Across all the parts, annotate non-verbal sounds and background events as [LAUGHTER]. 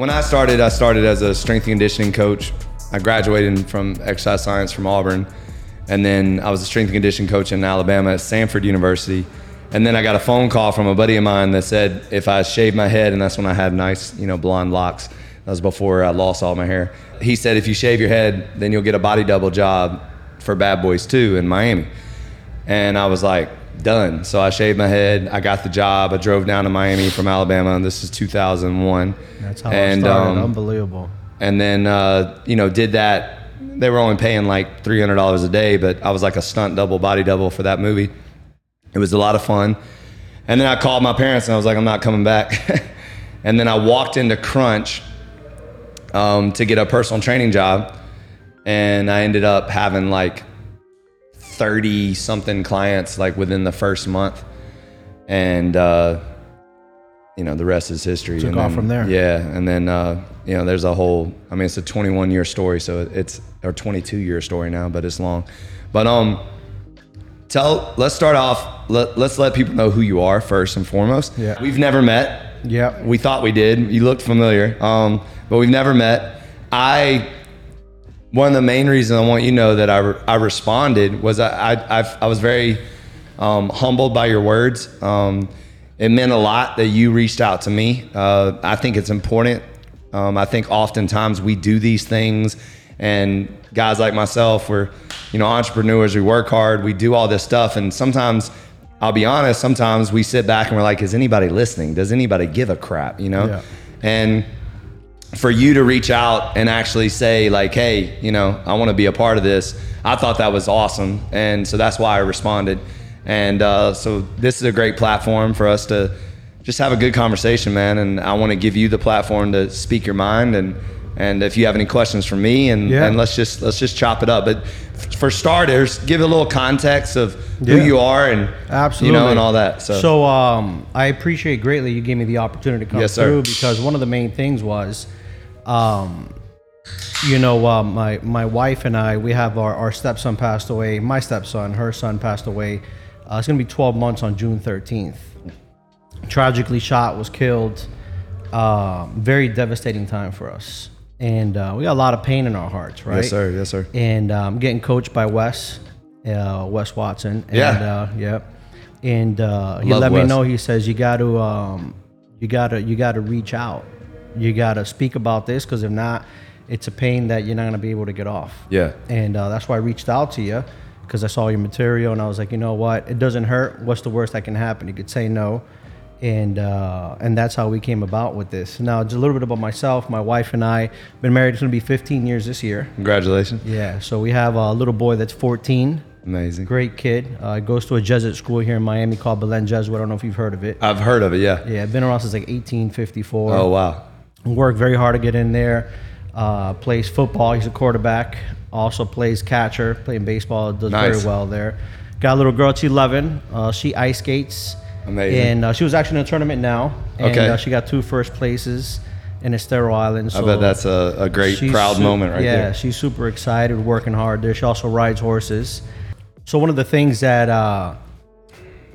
When I started, I started as a strength and conditioning coach. I graduated from exercise science from Auburn, and then I was a strength and conditioning coach in Alabama at Samford University. And then I got a phone call from a buddy of mine that said if I shaved my head, and that's when I had nice, you know, blonde locks. That was before I lost all my hair. He said if you shave your head, then you'll get a body double job for Bad Boys 2 in Miami. And I was like, done. So I shaved my head. I got the job. I drove down to Miami from Alabama, and this is 2001. That's how and, it started. um, Unbelievable. and then uh, you know did that. They were only paying like three hundred dollars a day, but I was like a stunt double, body double for that movie. It was a lot of fun. And then I called my parents and I was like, I'm not coming back. [LAUGHS] and then I walked into Crunch um, to get a personal training job, and I ended up having like thirty something clients like within the first month, and. Uh, you know the rest is history. Took and off then- from there. Yeah, and then uh, you know there's a whole. I mean, it's a 21 year story, so it's or 22 year story now, but it's long. But um, tell. Let's start off. Let, let's let people know who you are first and foremost. Yeah. We've never met. Yeah. We thought we did. You looked familiar, um, but we've never met. I. One of the main reasons I want you to know that I, re- I responded was I I, I, I was very um, humbled by your words. Um, it meant a lot that you reached out to me. Uh, I think it's important. Um, I think oftentimes we do these things, and guys like myself, we're you know entrepreneurs. We work hard. We do all this stuff, and sometimes I'll be honest. Sometimes we sit back and we're like, "Is anybody listening? Does anybody give a crap?" You know, Yeah. and for you to reach out and actually say like hey you know i want to be a part of this i thought that was awesome and so that's why i responded and uh, so this is a great platform for us to just have a good conversation man and i want to give you the platform to speak your mind and and if you have any questions for me and, Yeah. and let's just let's just chop it up but for starters give a little context of who Yeah. you are and Absolutely. you know and all that so, So um, I appreciate greatly you gave me the opportunity to come Yes, through because one of the main things was, um, you know, uh, my my wife and I, we have our, our stepson passed away. My stepson, her son passed away. Uh, it's gonna be 12 months on June 13th. Tragically shot, was killed. Um, very devastating time for us, and uh, we got a lot of pain in our hearts, right? yes sir yes sir and um, getting coached by Wes, uh, Wes Watson. And, Yeah. uh, yeah. And uh, he Love let me know. He says you got to, um, you got to, you got to reach out. You got to speak about this because if not, it's a pain that you're not gonna be able to get off. yeah And uh, that's why I reached out to you because I saw your material and I was like, you know what? It doesn't hurt. What's the worst that can happen? You could say no. And uh, and that's how we came about with this. Now, just a little bit about myself. My wife and I been married. It's gonna be 15 years this year. congratulations Yeah, so we have a little boy that's 14, amazing great kid. Uh, goes to a Jesuit school here in Miami called Belen Jesuit. I don't know if you've heard of it. i've heard of it yeah Yeah, been around since like 1854. oh wow Worked very hard to get in there. Uh, plays football. He's a quarterback. Also plays catcher, playing baseball. Does Nice. very well there. Got a little girl. She's 11. Uh, she ice skates. Amazing. And uh, she was actually in a tournament now. And Okay. uh, she got two first places in Estero Island. So i bet that's a, a great proud su- moment right yeah, there Yeah, she's super excited, working hard there. She also rides horses. So one of the things that uh,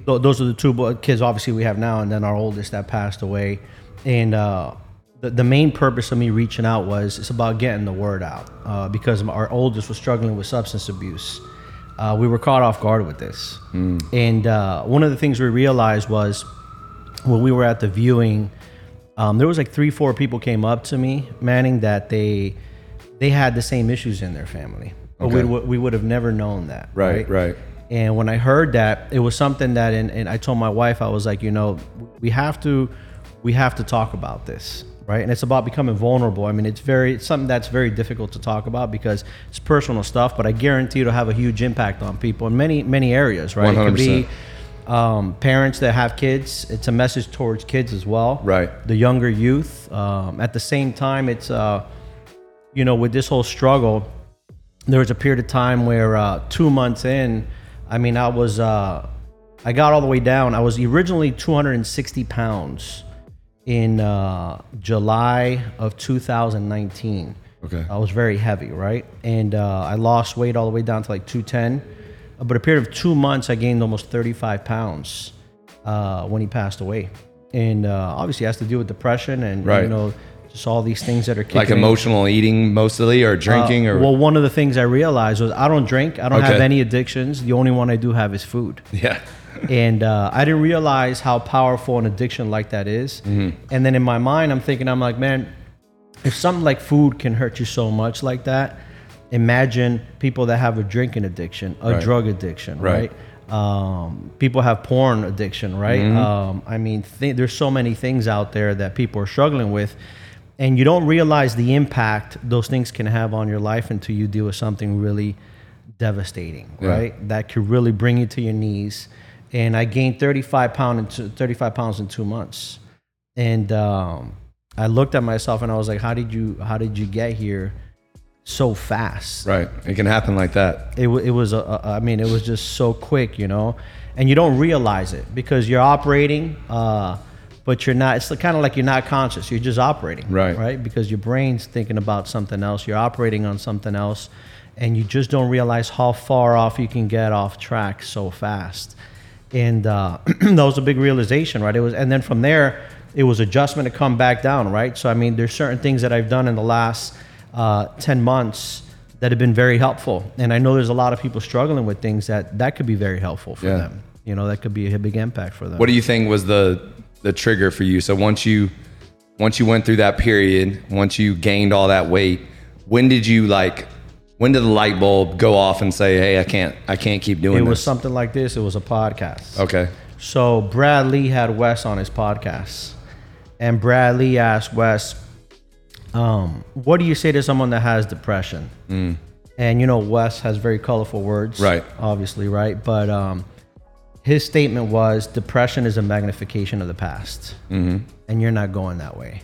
th- those are the two kids obviously we have now, and then our oldest that passed away. And uh, the, the main purpose of me reaching out was it's about getting the word out uh, because our oldest was struggling with substance abuse. Uh, we were caught off guard with this, and uh, one of the things we realized was when we were at the viewing, um, there was like three, four people came up to me, Manning, that they they had the same issues in their family, but Okay. we we would have never known that. Right, right. And when I heard that, it was something that, and, and I told my wife, I was like, you know, we have to, we have to talk about this, right? And it's about becoming vulnerable. I mean, it's very, it's something that's very difficult to talk about because it's personal stuff, but I guarantee it'll have a huge impact on people in many, many areas, right? It could be um, parents that have kids. It's a message towards kids as well, Right. The younger youth. Um, at the same time, it's, uh, you know, with this whole struggle, there was a period of time where uh, two months in, I mean, I was, uh, I got all the way down. I was originally 260 pounds in uh, July of 2019. Okay. I was very heavy, right? And uh, I lost weight all the way down to like 210. Uh, But a period of two months, I gained almost 35 pounds uh, when he passed away. And uh, obviously, it has to do with depression and, Right. you know, just all these things that are kicking Like in. emotional eating mostly, or drinking, Uh, or well, one of the things I realized was I don't drink. I don't have any addictions. The only one I do have is food. yeah, and uh, I didn't realize how powerful an addiction like that is. Mm-hmm. And then in my mind, I'm thinking, I'm like, man, if something like food can hurt you so much like that, imagine people that have a drinking addiction, a Right. drug addiction, Right. right? Um, people have porn addiction, right? Mm-hmm. Um, I mean, th- there's so many things out there that people are struggling with. And you don't realize the impact those things can have on your life until you deal with something really devastating, Yeah. right? That could really bring you to your knees. And I gained 35 pound in two, 35 pounds in two months. And um, I looked at myself and I was like, how did you, how did you get here so fast? right. It can happen like that. It, it was, a, a, I mean, it was just so quick, you know, and you don't realize it because you're operating, uh, but you're not, it's kind of like you're not conscious. You're just operating. Right. Right. Because your brain's thinking about something else. You're operating on something else and you just don't realize how far off you can get off track so fast. And uh, [CLEARS THROAT] that was a big realization, right? It was, and then from there, it was adjustment to come back down, right? So I mean, there's certain things that I've done in the last uh, ten months that have been very helpful, and I know there's a lot of people struggling with things that that could be very helpful for Yeah. them. You know, that could be a big impact for them. What do you think was the the trigger for you? So once you once you went through that period, once you gained all that weight, when did you like when did the light bulb go off and say, "Hey, I can't I can't keep doing it this"? It was something like this. It was a podcast. okay. So Brad Lea had Wes on his podcast, and Brad Lea asked Wes, um, "What do you say to someone that has depression?" And you know, Wes has very colorful words, Right. Obviously, right. But um, his statement was, "Depression is a magnification of the past, and you're not going that way."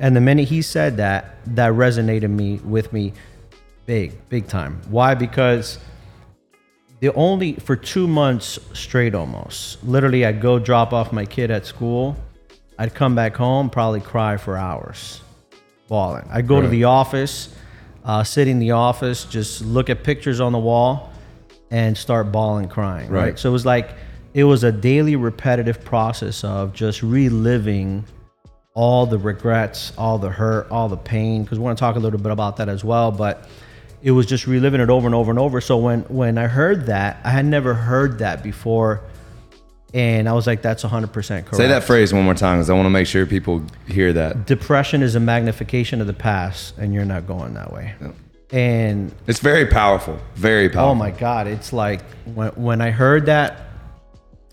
And the minute he said that, that resonated me with me, big, big time. Why? Because the only for two months straight almost literally i'd go drop off my kid at school i'd come back home probably cry for hours bawling i'd go to the office uh, sit in the office just look at pictures on the wall and start bawling crying right, Right. so it was like it was a daily repetitive process of just reliving all the regrets, all the hurt, all the pain. Because we want to talk a little bit about that as well. But it was just reliving it over and over and over. So when when I heard that, I had never heard that before, and I was like, "That's 100 percent correct." Say that phrase one more time because I want to make sure people hear that. Depression is a magnification of the past, and you're not going that way. And It's very powerful. Very powerful. Oh my God! It's like when when I heard that,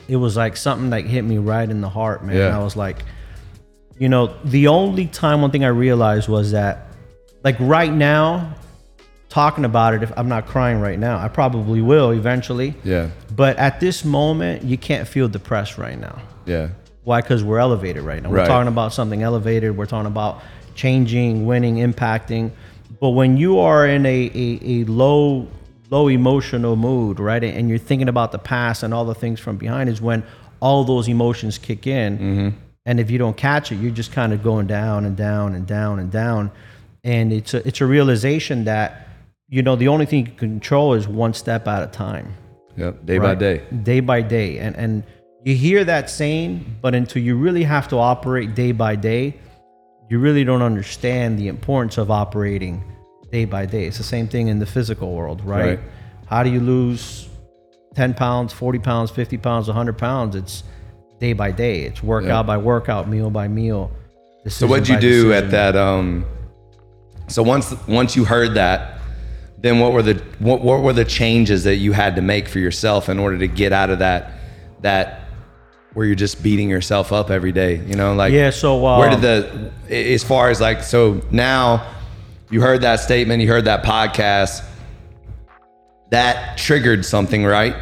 it was like something like hit me right in the heart, man. Yeah. I was like, you know, the only time one thing I realized was that, like right now, talking about it, if I'm not crying right now, I probably will eventually. Yeah. But at this moment, you can't feel depressed right now. Yeah. Why? Because we're elevated right now. We're talking about something elevated. We're talking about changing, winning, impacting. But when you are in a, a, a low low emotional mood, right, and you're thinking about the past and all the things from behind, is when all those emotions kick in. Mm-hmm. And if you don't catch it, you're just kind of going down and down and down and down. And it's a, it's a realization that you know the only thing you can control is one step at a time Yep. Day by day. day by day and and you hear that saying but until you really have to operate day by day you really don't understand the importance of operating day by day it's the same thing in the physical world right, Right. how do you lose 10 pounds 40 pounds 50 pounds 100 pounds it's day by day it's workout by workout meal by meal So what'd you do at that? Um, so once once you heard that, then what were the what, what were the changes that you had to make for yourself in order to get out of that that where you're just beating yourself up every day? You know, like Yeah, so, uh, where did the as far as like so now you heard that statement, you heard that podcast, that triggered something, right?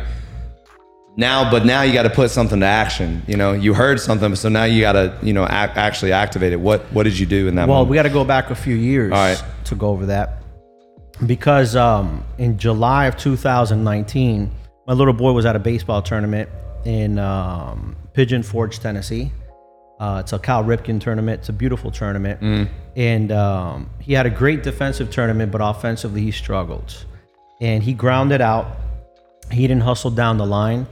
Now, but now you got to put something to action. You know, you heard something, so now you got to, you know, ac actually activate it. What What did you do in that? Well, moment? we got to go back a few years All right. to go over that because um, in July of 2019, my little boy was at a baseball tournament in um, Pigeon Forge, Tennessee. Uh, it's a Cal Ripken tournament. It's a beautiful tournament, Mm. and um, he had a great defensive tournament, but offensively he struggled, and he grounded out. He didn't hustle down the line,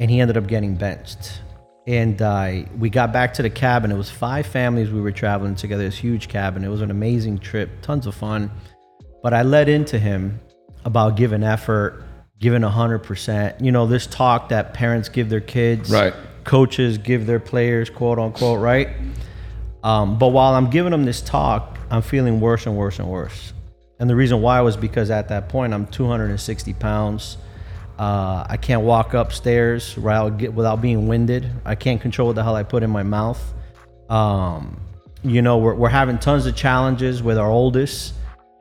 and he ended up getting benched. And uh, we got back to the cabin. It was five families we were traveling together. This huge cabin. It was an amazing trip, tons of fun. But I led into him about giving effort, giving hundred percent. You know, this talk that parents give their kids, Right. Coaches give their players, quote unquote, right? Um, but while I'm giving them this talk, I'm feeling worse and worse and worse. And the reason why was because at that point I'm 260 pounds. Uh, I can't walk upstairs without being winded. I can't control what the hell I put in my mouth. Um, you know, we're, we're having tons of challenges with our oldest.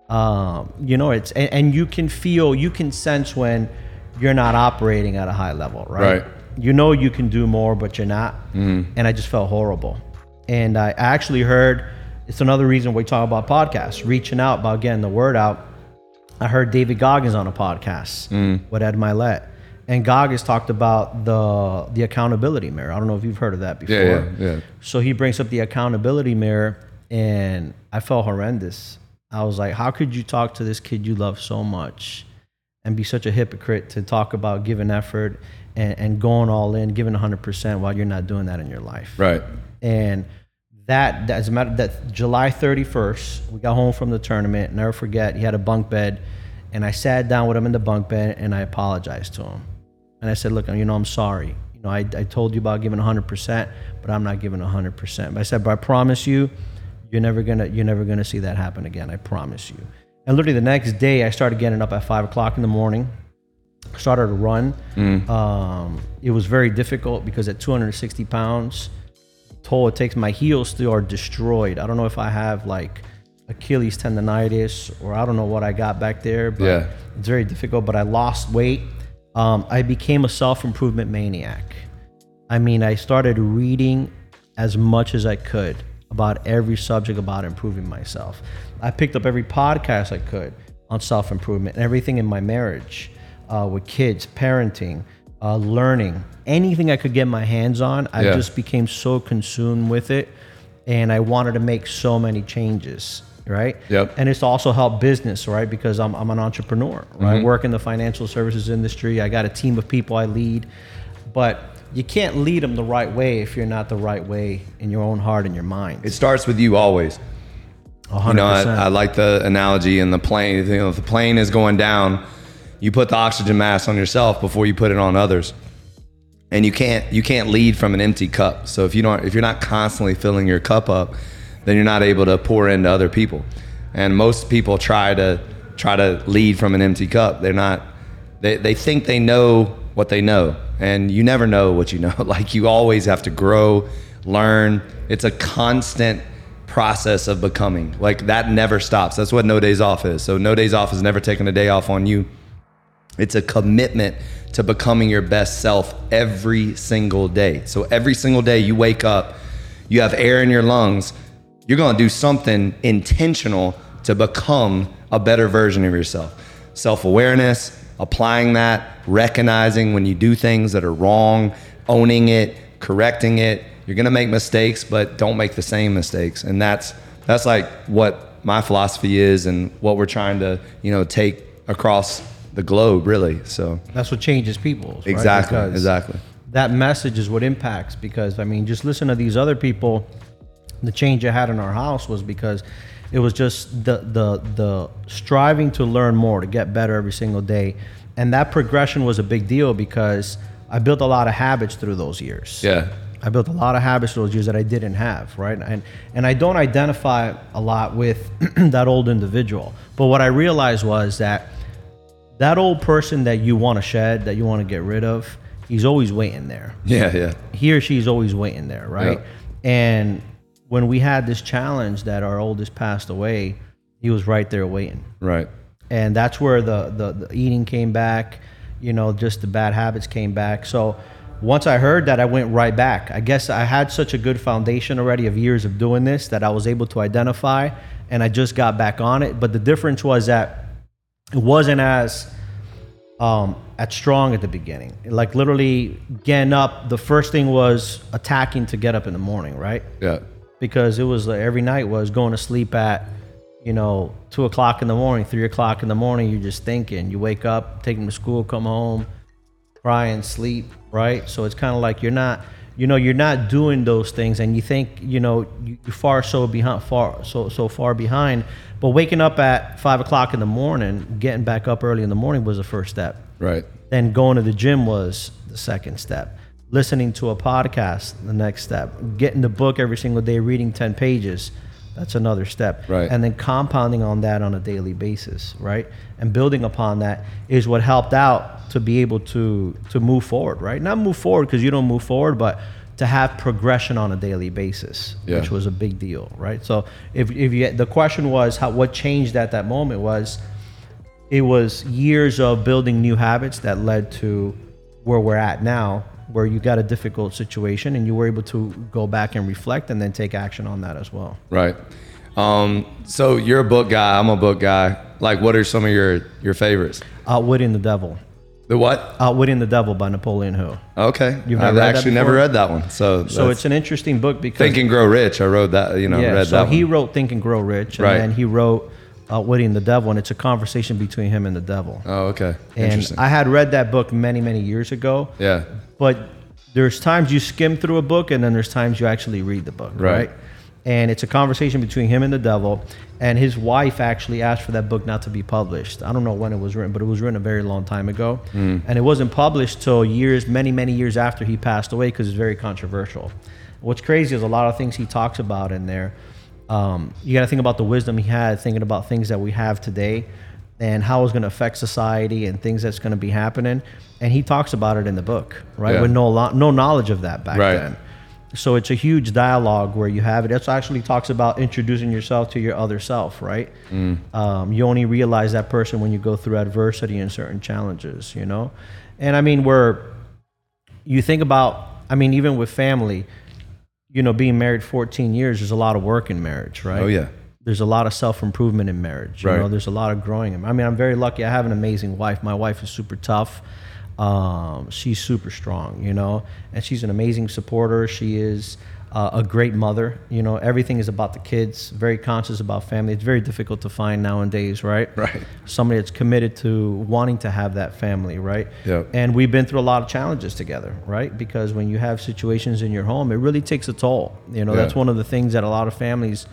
Um, you know, it's and, and you can feel, you can sense when you're not operating at a high level, right? Right. You know you can do more, but you're not. And I just felt horrible. And I actually heard it's another reason we talk about podcasts, reaching out about getting the word out. I heard David Goggins on a podcast with Ed Mylett. And Goggins talked about the the accountability mirror. I don't know if you've heard of that before. Yeah, yeah, yeah. So he brings up the accountability mirror, and I felt horrendous. I was like, how could you talk to this kid you love so much and be such a hypocrite to talk about giving effort and, and going all in, giving 100% while you're not doing that in your life? Right. And that, that as a matter that July 31st, we got home from the tournament. Never forget, he had a bunk bed, and I sat down with him in the bunk bed and I apologized to him. And I said, "Look, you know, I'm sorry. You know, I, I told you about giving 100%, but I'm not giving 100%. But I said, but I promise you, you're never gonna you're never gonna see that happen again. I promise you." And literally the next day, I started getting up at five o'clock in the morning started to run. Um, it was very difficult because at 260 pounds, toll it takes my heels still are destroyed. I don't know if I have like Achilles tendonitis or I don't know what I got back there, but Yeah. it's very difficult. But I lost weight. Um, I became a self improvement maniac. I mean, I started reading as much as I could about every subject about improving myself. I picked up every podcast I could on self improvement and everything in my marriage, uh, with kids, parenting, uh, learning, anything I could get my hands on. I Yeah. just became so consumed with it, and I wanted to make so many changes. Right. Yep. And it's also helped business, right? Because I'm, I'm an entrepreneur, right? I work in the financial services industry. I got a team of people I lead, but you can't lead them the right way if you're not the right way in your own heart and your mind. It starts with you always. A You know, I. I like the analogy in the plane. You know, if the plane is going down, you put the oxygen mask on yourself before you put it on others. And you can't you can't lead from an empty cup. So if you don't if you're not constantly filling your cup up, then you're not able to pour into other people. And most people try to try to lead from an empty cup. They're not they, they think they know what they know. And you never know what you know. [LAUGHS] Like you always have to grow, learn. It's a constant process of becoming. Like that never stops. That's what no days off is. So no days off is never taking a day off on you. It's a commitment to becoming your best self every single day. So every single day you wake up, you have air in your lungs, you're going to do something intentional to become a better version of yourself. Self awareness, applying that, recognizing when you do things that are wrong, owning it, correcting it. You're going to make mistakes, but don't make the same mistakes. And that's that's like what my philosophy is and what we're trying to, you know, take across the globe really. So That's what changes people. Exactly, Because exactly. That message is what impacts. Because I mean, just listen to these other people. The change I had in our house was because it was just the the the striving to learn more, to get better every single day, and that progression was a big deal because I built a lot of habits through those years. yeah. I built a lot of habits those years that I didn't have, right? And and I don't identify a lot with [CLEARS THROAT] that old individual. But what I realized was that that old person that you want to shed, that you want to get rid of, he's always waiting there. Yeah, yeah. He or she's always waiting there, right? Yeah. And when we had this challenge that our oldest passed away, he was right there waiting. Right. and that's where the, the the eating came back you know just the bad habits came back. So once i heard that i went right back. I guess i had such a good foundation already of years of doing this that i was able to identify and i just got back on it. But the difference was that it wasn't as um as strong at the beginning. Like literally getting up the first thing was attacking to get up in the morning right? Yeah. Because it was like every night was going to sleep at you know two o'clock in the morning three o'clock in the morning. You're just thinking. You wake up take them to school come home cry and sleep right? So it's kind of like you're not you know you're not doing those things and you think you know you- you're far so behind far so so far behind. But waking up at five o'clock in the morning getting back up early in the morning was the first step. Right. then going to the gym was the second step listening to a podcast the next step. Getting the book every single day reading 10 pages that's another step. Right. and then compounding on that on a daily basis right? And building upon that is what helped out to be able to to move forward right? Not move forward because you don't move forward but to have progression on a daily basis Yeah. which was a big deal right? So if, if you the question was how what changed at that moment was it was years of building new habits that led to where we're at now where you got a difficult situation and you were able to go back and reflect and then take action on that as well Right. Um, so you're a book guy. I'm a book guy. Like, what are some of your your favorites? outwitting the devil The what? outwitting the devil by napoleon hill Okay. You've I've never actually never read that one. So, so it's an interesting book because Think and Grow Rich. I wrote that. You know, yeah, read so that he one. wrote think and grow rich and Right. then he wrote outwitting the devil and it's a conversation between him and the devil Oh, okay. and Interesting. i had read that book many many years ago yeah. But there's times you skim through a book and then there's times you actually read the book Right. right, and it's a conversation between him and the devil and his wife actually asked for that book not to be published. I don't know when it was written but it was written a very long time ago. Hmm. and it wasn't published till years many many years after he passed away because it's very controversial. What's crazy is a lot of things he talks about in there. Um, you got to think about the wisdom he had thinking about things that we have today and how it's going to affect society and things that's going to be happening and he talks about it in the book right Yeah. with no lo- no knowledge of that back Right. then so it's a huge dialogue where you have it it actually talks about introducing yourself to your other self right Mm. um, you only realize that person when you go through adversity and certain challenges you know and i mean we're you think about i mean even with family you know being married 14 years there's a lot of work in marriage right Oh yeah. There's a lot of self improvement in marriage. You Right. know, there's a lot of growing. I mean, I'm very lucky. I have an amazing wife. My wife is super tough. Um, she's super strong, you know, and she's an amazing supporter. She is uh, a great mother. You know, everything is about the kids. Very conscious about family. It's very difficult to find nowadays, right? Right. Somebody that's committed to wanting to have that family, right? Yep. And we've been through a lot of challenges together, right? Because when you have situations in your home, it really takes a toll. You know, Yeah. that's one of the things that a lot of families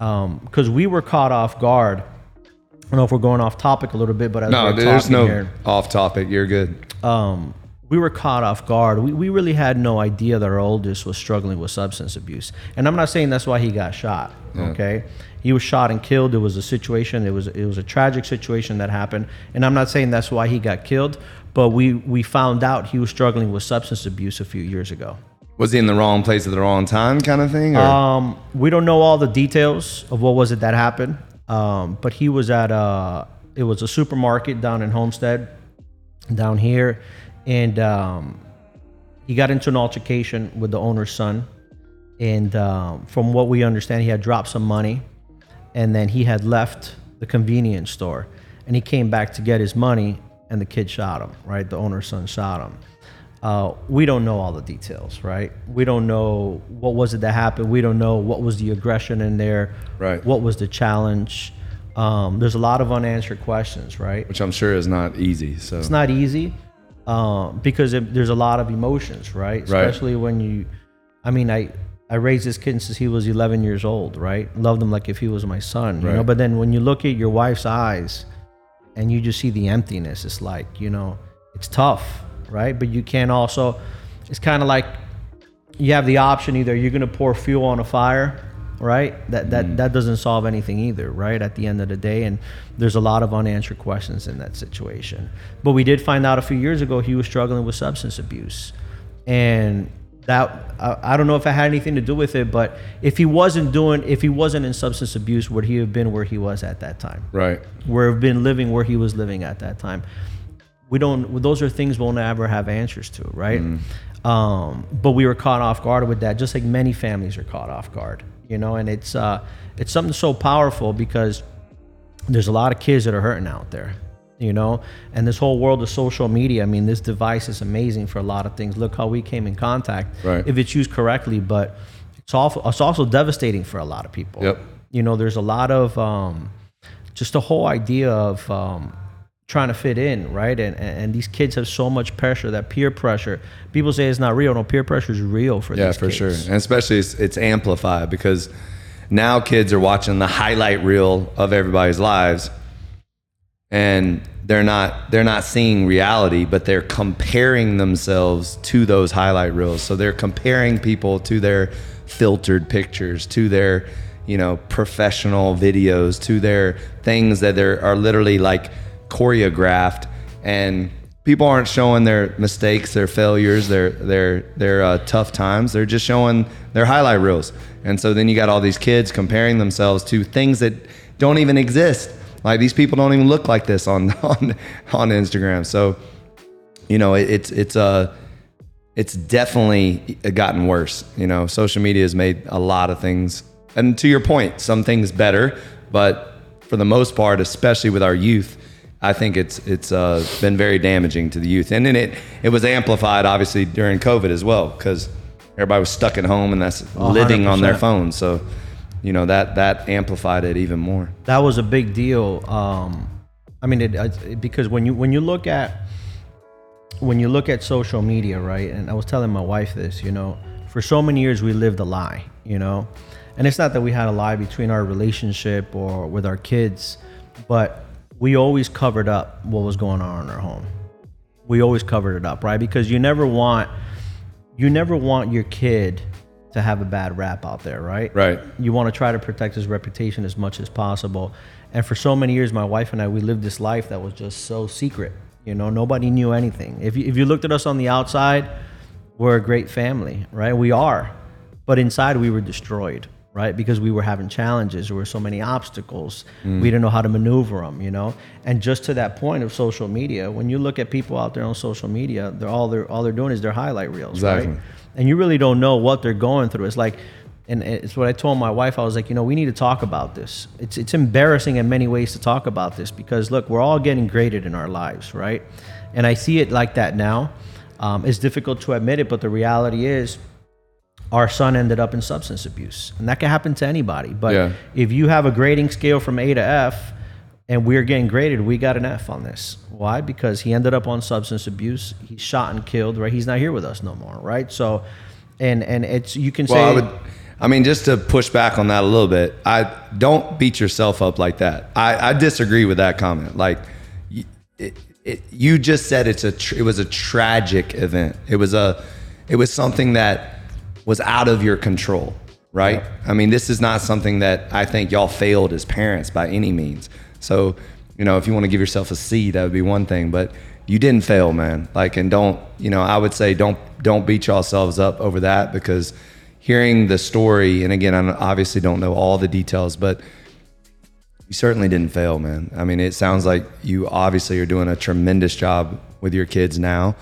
because we were caught off guard. I don't know if we're going off topic a little bit, but as No, we're there's talking no here, off topic. You're good. um, we were caught off guard. We, we really had no idea that our oldest was struggling with substance abuse. And I'm not saying that's why he got shot. Okay, he was shot and killed. It was a situation. It was it was a tragic situation that happened. And I'm not saying that's why he got killed. But we we found out he was struggling with substance abuse a few years ago. Was he in the wrong place at the wrong time, kind of thing? Um, we don't know all the details of what was it that happened, um, but he was at a it was a supermarket down in Homestead, down here, and um, he got into an altercation with the owner's son, and um, from what we understand, he had dropped some money, and then he had left the convenience store, and he came back to get his money, and the kid shot him. Right, the owner's son shot him. Uh, we don't know all the details, right? We don't know what was it that happened. We don't know what was the aggression in there. Right. What was the challenge? Um, there's a lot of unanswered questions, right? which I'm sure is not easy. So It's not easy um, because it, there's a lot of emotions, right? Right. Especially when you, I mean, I I raised this kid since he was 11 years old, right? Loved him like if he was my son, you know. But then when you look at your wife's eyes, and you just see the emptiness, it's like you know, it's tough, right? But you can also, it's kind of like you have the option either you're gonna pour fuel on a fire, right? That that mm. that doesn't solve anything either, right? At the end of the day, and there's a lot of unanswered questions in that situation. But we did find out a few years ago he was struggling with substance abuse, and that I, I don't know if it had anything to do with it, but if he wasn't doing, if he wasn't in substance abuse, would he have been where he was at that time? right. Where have been living where he was living at that time? We don't. Those are things we'll never have answers to, right? Um, but we were caught off guard with that, just like many families are caught off guard, you know. And it's uh, it's something so powerful because there's a lot of kids that are hurting out there, you know. And this whole world of social media, I mean, this device is amazing for a lot of things. Look how we came in contact, Right. if it's used correctly. But it's also it's also devastating for a lot of people. Yep. You know, there's a lot of um, just the whole idea of um, trying to fit in, right? And, and and these kids have so much pressure, that peer pressure. People say it's not real. No, peer pressure is real for these. Yeah, for kids. sure. And especially it's, it's amplified because now kids are watching the highlight reel of everybody's lives and they're not they're not seeing reality, but they're comparing themselves to those highlight reels. So they're comparing people to their filtered pictures, to their, you know, professional videos, to their things that are literally like choreographed and people aren't showing their mistakes, their failures, their their their uh, tough times. They're just showing their highlight reels. And so then you got all these kids comparing themselves to things that don't even exist. Like these people don't even look like this on [LAUGHS] on on Instagram. So you know it, it's it's uh it's definitely gotten worse. You know, social media has made a lot of things, and to your point, some things better, but for the most part, especially with our youth, I think it's it's uh, been very damaging to the youth, and then it it was amplified obviously during COVID as well because everybody was stuck at home and that's living on their 100%. phones. So, you know that that amplified it even more. that was a big deal. Um, I mean, it, it, because when you when you look at when you look at social media, right? And I was telling my wife this, you know, for so many years we lived a lie, you know, and it's not that we had a lie between our relationship or with our kids, but we always covered up what was going on in our home. We always covered it up, right? Because you never want you never want your kid to have a bad rap out there, right? Right. You want to try to protect his reputation as much as possible. And for so many years, my wife and I, we lived this life that was just so secret. You know, nobody knew anything. If you, if you looked at us on the outside, we're a great family, right? We are. But inside, we were destroyed, right? Because we were having challenges. There were so many obstacles. We didn't know how to maneuver them, you know? And just to that point of social media, when you look at people out there on social media, they're all they're, all they're doing is their highlight reels, Exactly. right? and you really don't know what they're going through. It's like, and it's what I told my wife. I was like, you know, we need to talk about this. It's it's embarrassing in many ways to talk about this because look, we're all getting graded in our lives, right? And I see it like that now. Um, it's difficult to admit it, but the reality is, our son ended up in substance abuse, and that can happen to anybody. But Yeah. if you have a grading scale from A to F, and we're getting graded, we got an F on this. Why? Because he ended up on substance abuse. He's shot and killed. Right? He's not here with us no more. Right? So, and and it's you can say I would. I mean, just to push back on that a little bit, I don't beat yourself up like that. I, I disagree with that comment. Like, it, it, you just said it's a. Tr- it was a tragic event. It was a. It was something that was out of your control, right? I mean, this is not something that I think y'all failed as parents by any means. So, you know, if you want to give yourself a C, that would be one thing, but you didn't fail, man. Like, and don't, you know, I would say don't don't beat yourselves up over that because hearing the story, and again, I obviously don't know all the details, but you certainly didn't fail, man. I mean, it sounds like you obviously are doing a tremendous job with your kids now.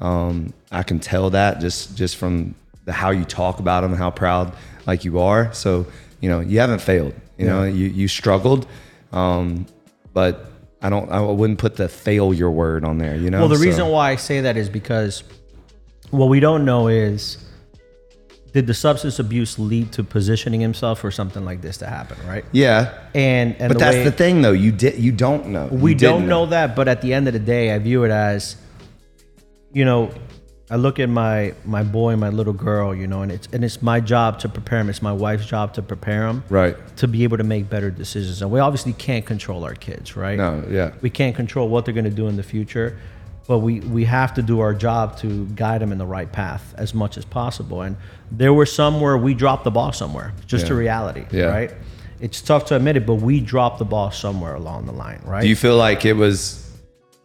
Um, I can tell that just just from the how you talk about them, how proud like you are. So, you know, you haven't failed. You know, you you struggled, um, but I don't. I wouldn't put the failure word on there. You know. Well, the So- reason why I say that is because what we don't know is did the substance abuse lead to positioning himself for something like this to happen, right? Yeah. And and But the that's way- the thing, though. You did. You don't know. we You don't know that, but at the end of the day, I view it as, you know, I look at my my boy, and my little girl, you know, and it's and it's my job to prepare them. It's my wife's job to prepare them, Right. to be able to make better decisions. And we obviously can't control our kids, right? No. Yeah. we can't control what they're going to do in the future but we, we have to do our job to guide them in the right path as much as possible and there were some where we dropped the ball somewhere just a reality Yeah. right it's tough to admit it but we dropped the ball somewhere along the line right Do you feel like it was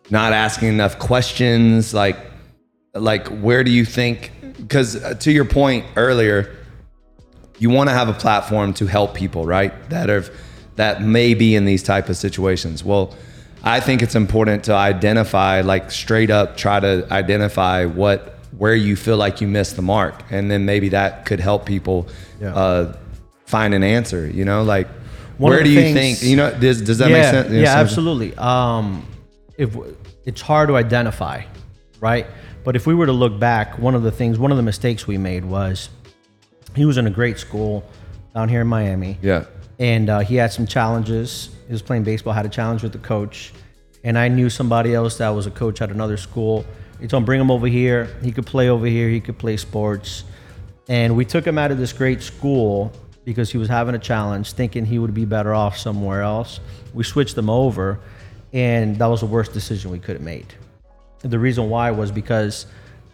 not asking enough questions? Like, like where do you think? Because to your point earlier, you want to have a platform to help people, right? That are that may be in these type of situations. Well, I think it's important to identify, like straight up, try to identify what where you feel like you missed the mark, and then maybe that could help people Yeah. uh, find an answer. You know, like One where do you things- think? You know, does does that yeah, make sense? Yeah, absolutely. Um, if it's hard to identify, right? But if we were to look back, one of the things, one of the mistakes we made was he was in a great school down here in Miami. Yeah. and uh, he had some challenges. He was playing baseball, had a challenge with the coach, and I knew somebody else that was a coach at another school. He told him, bring him over here. He could play over here. He could play sports. And we took him out of this great school because he was having a challenge, thinking he would be better off somewhere else. We switched him over, and that was the worst decision we could have made. The reason why was because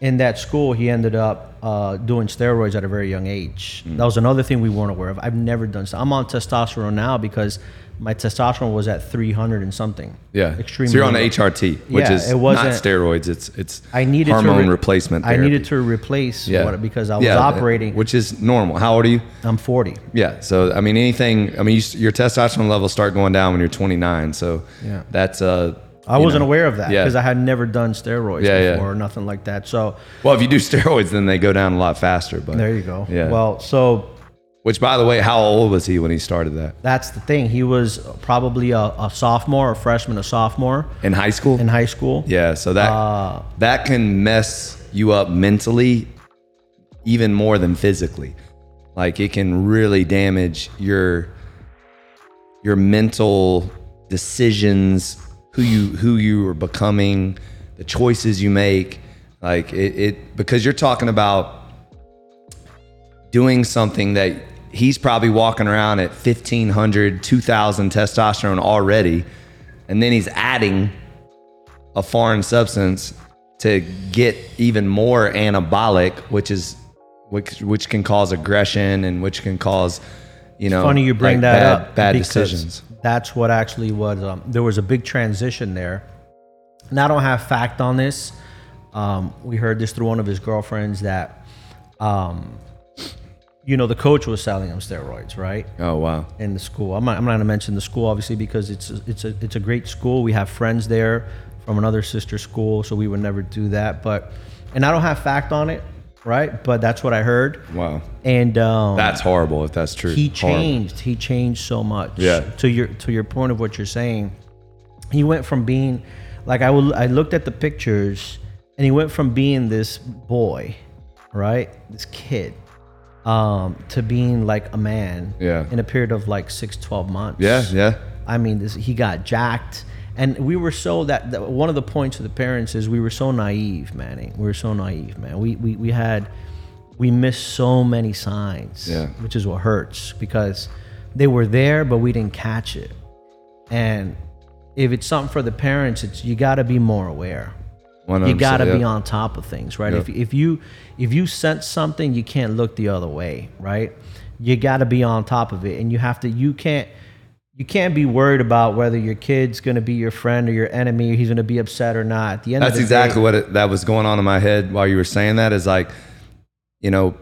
in that school he ended up uh, doing steroids at a very young age. Mm. That was another thing we weren't aware of. I've never done. So I'm on testosterone now because my testosterone was at 300 and something. Yeah. extremely. So you're on. HRT, which Yeah, is it not wasn't- steroids. It's it's I needed hormone re- replacement. I needed to replace yeah what, because I was Yeah, operating. which is normal. How old are you? I'm 40. Yeah. So I mean, anything. I mean, you, your testosterone levels start going down when you're 29. So Yeah. that's uh. I wasn't know, aware of that Yeah. because I had never done steroids Yeah, yeah. before or nothing like that. So well, if you do [LAUGHS] steroids, then they go down a lot faster. But there you go. Yeah. Well, so which, by the way, how old was he when he started that? that's the thing. He was probably a, a sophomore, a freshman, a sophomore In high school. in high school. yeah. So that Uh, that can mess you up mentally, even more than physically. Like it can really damage your your mental decisions, who you who you are becoming, the choices you make. Like it, it because you're talking about doing something that he's probably walking around at 1500 2000 testosterone already and then he's adding a foreign substance to get even more anabolic which is which which can cause aggression and which can cause you know funny you bring like that bad, up bad decisions That's what actually was. Um, there was a big transition there, and I don't have fact on this. Um, we heard this through one of his girlfriends that, um, you know, the coach was selling him steroids, right? oh wow in the school. I'm not, I'm not going to mention the school obviously because it's a, it's a it's a great school. We have friends there from another sister school, so we would never do that. But and I don't have fact on it, right? But that's what I heard. wow And um, that's horrible if that's true he Horrible. changed. He changed so much. Yeah. To your to your point of what you're saying, he went from being like I will. I looked at the pictures, and he went from being this boy, right, this kid, um, to being like a man. Yeah. In a period of like six, 12 months. yeah yeah I mean, this, he got jacked. And we were so that, that one of the points of the parents is we were so naive, Manny. We were so naive, man. We, we, we had, we missed so many signs, Yeah. which is what hurts because they were there, but we didn't catch it. And if it's something for the parents, it's you got to be more aware. You got to 100%, be on top of things, right? Yeah. If, if you if you sense something, you can't look the other way, right? You got to be on top of it, and you have to. You can't you can't be worried about whether your kid's going to be your friend or your enemy, or he's going to be upset or not. At the end, That's of the exactly day, what it, that was going on in my head while you were saying that. Is like, you know,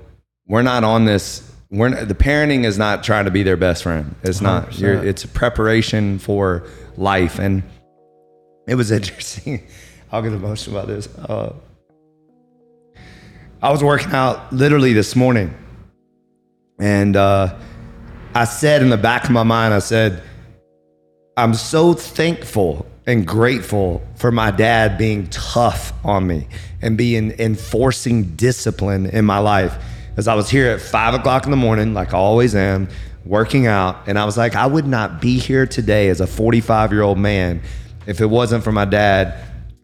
we're not on this. We're not, the parenting is not trying to be their best friend. It's not. You're, it's a preparation for life, and it was [LAUGHS] interesting. I'll get emotional about this. Uh, I was working out literally this morning, and uh, I said in the back of my mind, I said, I'm so thankful and grateful for my dad being tough on me and being enforcing discipline in my life. As I was here at five o'clock in the morning, like I always am, working out, and I was like, I would not be here today as a 45 year old man if it wasn't for my dad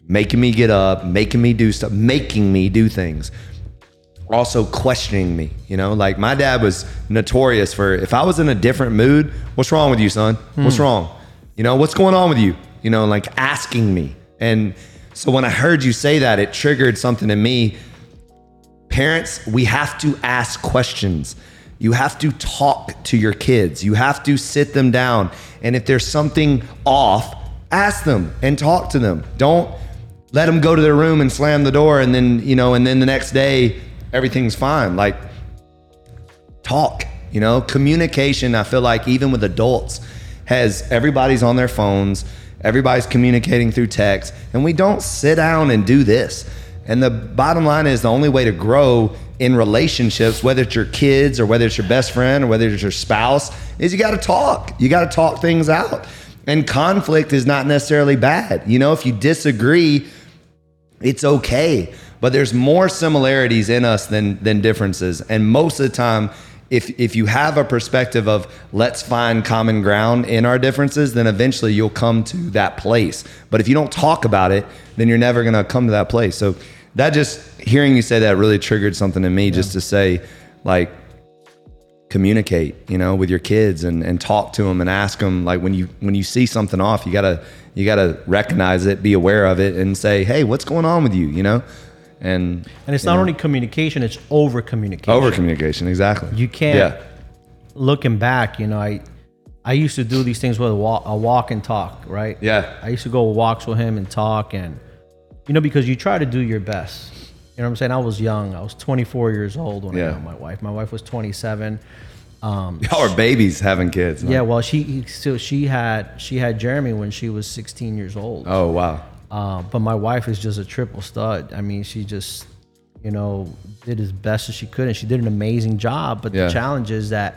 making me get up, making me do stuff, making me do things also questioning me. You know, like my dad was notorious for if I was in a different mood, what's wrong with you, son? What's hmm. wrong? You know, what's going on with you? You know, like asking me. And so when I heard you say that, it triggered something in me. Parents, we have to ask questions. You have to talk to your kids. You have to sit them down. And if there's something off, ask them and talk to them. Don't let them go to their room and slam the door and then, you know, and then the next day everything's fine. Like talk, you know, communication, I feel like even with adults has everybody's on their phones, everybody's communicating through text, and we don't sit down and do this. And the bottom line is the only way to grow in relationships, whether it's your kids or whether it's your best friend or whether it's your spouse, is you got to talk. You got to talk things out. And conflict is not necessarily bad. You know, if you disagree, it's okay. But there's more similarities in us than than differences. And most of the time, if if you have a perspective of let's find common ground in our differences, then eventually you'll come to that place. But if you don't talk about it, then you're never gonna come to that place. So that just hearing you say that really triggered something in me just to say like communicate you know with your kids and, and talk to them and ask them like when you when you see something off you gotta you gotta recognize it be aware of it and say hey what's going on with you you know and And it's not know, only communication; it's over communication. over communication exactly You can't. yeah Looking back, you know, I I used to do these things with a walk, a walk and talk, right? Yeah. I used to go walks with him and talk, and you know, because you try to do your best. You know what I'm saying? I was young. I was 24 years old when I Yeah. met my wife. My wife was 27. Um, [LAUGHS] y'all are babies having kids huh? yeah, well, she he- so she had she had Jeremy when she was 16 years old. oh wow Uh, but my wife is just a triple stud. I mean, she just, you know, did as best as she could, and she did an amazing job. But Yeah. the challenge is that,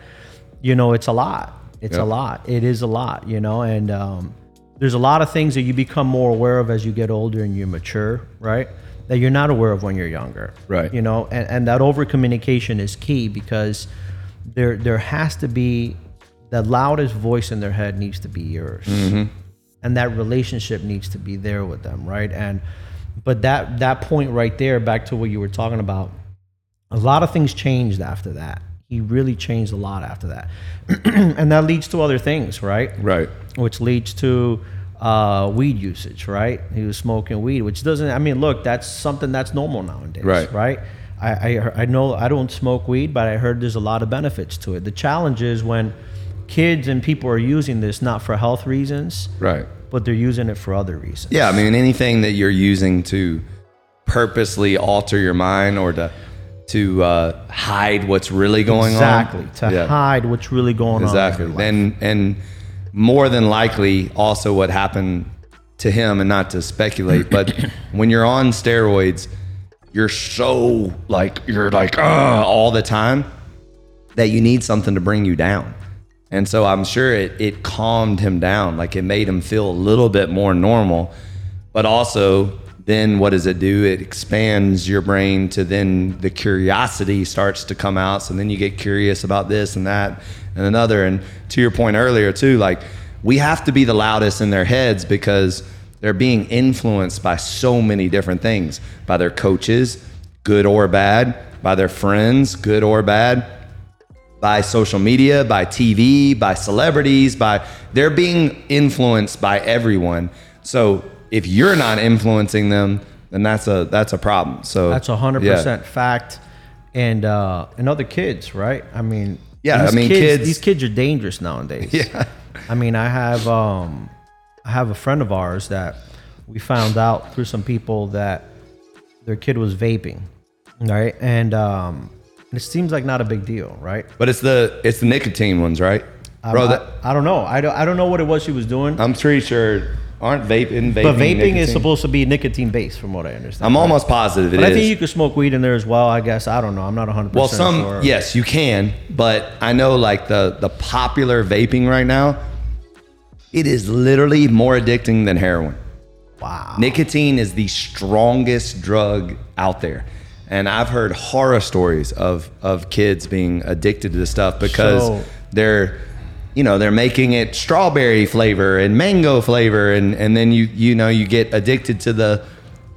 you know, it's a lot. It's Yeah. a lot. It is a lot, you know, and um, there's a lot of things that you become more aware of as you get older and you mature, right? That you're not aware of when you're younger, Right. You know, and, and that over communication is key because there there has to be the loudest voice in their head needs to be yours and that relationship needs to be there with them right and but that that point right there back to what you were talking about a lot of things changed after that he really changed a lot after that [CLEARS THROAT] and that leads to other things right right which leads to uh, weed usage, right? He was smoking weed, which doesn't. I mean, look, that's something that's normal nowadays, Right. Right. I, I I know I don't smoke weed, but I heard there's a lot of benefits to it. The challenge is when kids and people are using this not for health reasons, right but they're using it for other reasons. yeah i mean anything that you're using to purposely alter your mind or to to uh, hide what's really going exactly on Exactly. to Yeah. hide what's really going exactly on. Exactly. and and more than likely also what happened to him and not to speculate but [COUGHS] when you're on steroids you're so like you're like uh, all the time that you need something to bring you down and so i'm sure it, it calmed him down. Like it made him feel a little bit more normal. But also then what does it do? It expands your brain to then the curiosity starts to come out. So then you get curious about this and that and another. And to your point earlier too like we have to be the loudest in their heads because they're being influenced by so many different things. By their coaches good or bad. By their friends good or bad by social media, by TV, by celebrities, by they're being influenced by everyone. So if you're not influencing them, then that's a that's a problem. So That's a hundred percent fact. And uh, and other kids, right? I mean, Yeah, I mean, kids- These kids are dangerous nowadays. Yeah. I mean, I have um, I have a friend of ours that we found out through some people that their kid was vaping, right? And um, it seems like not a big deal, right? But it's the it's the nicotine ones, right? Um, Bro, I, that, I don't know. I don't, I don't know what it was she was doing. I'm pretty sure aren't vaping vaping but vaping is supposed to be nicotine based, from what I understand. I'm almost positive it But is. I think you could smoke weed in there as well. I guess I don't know. I'm not 100 Well, some sure. yes, you can, but I know like the the popular vaping right now, it is literally more addicting than heroin. Wow. Nicotine is the strongest drug out there. And I've heard horror stories of of kids being addicted to this stuff because So- they're you know, they're making it strawberry flavor and mango flavor. And and then you you know, you get addicted to the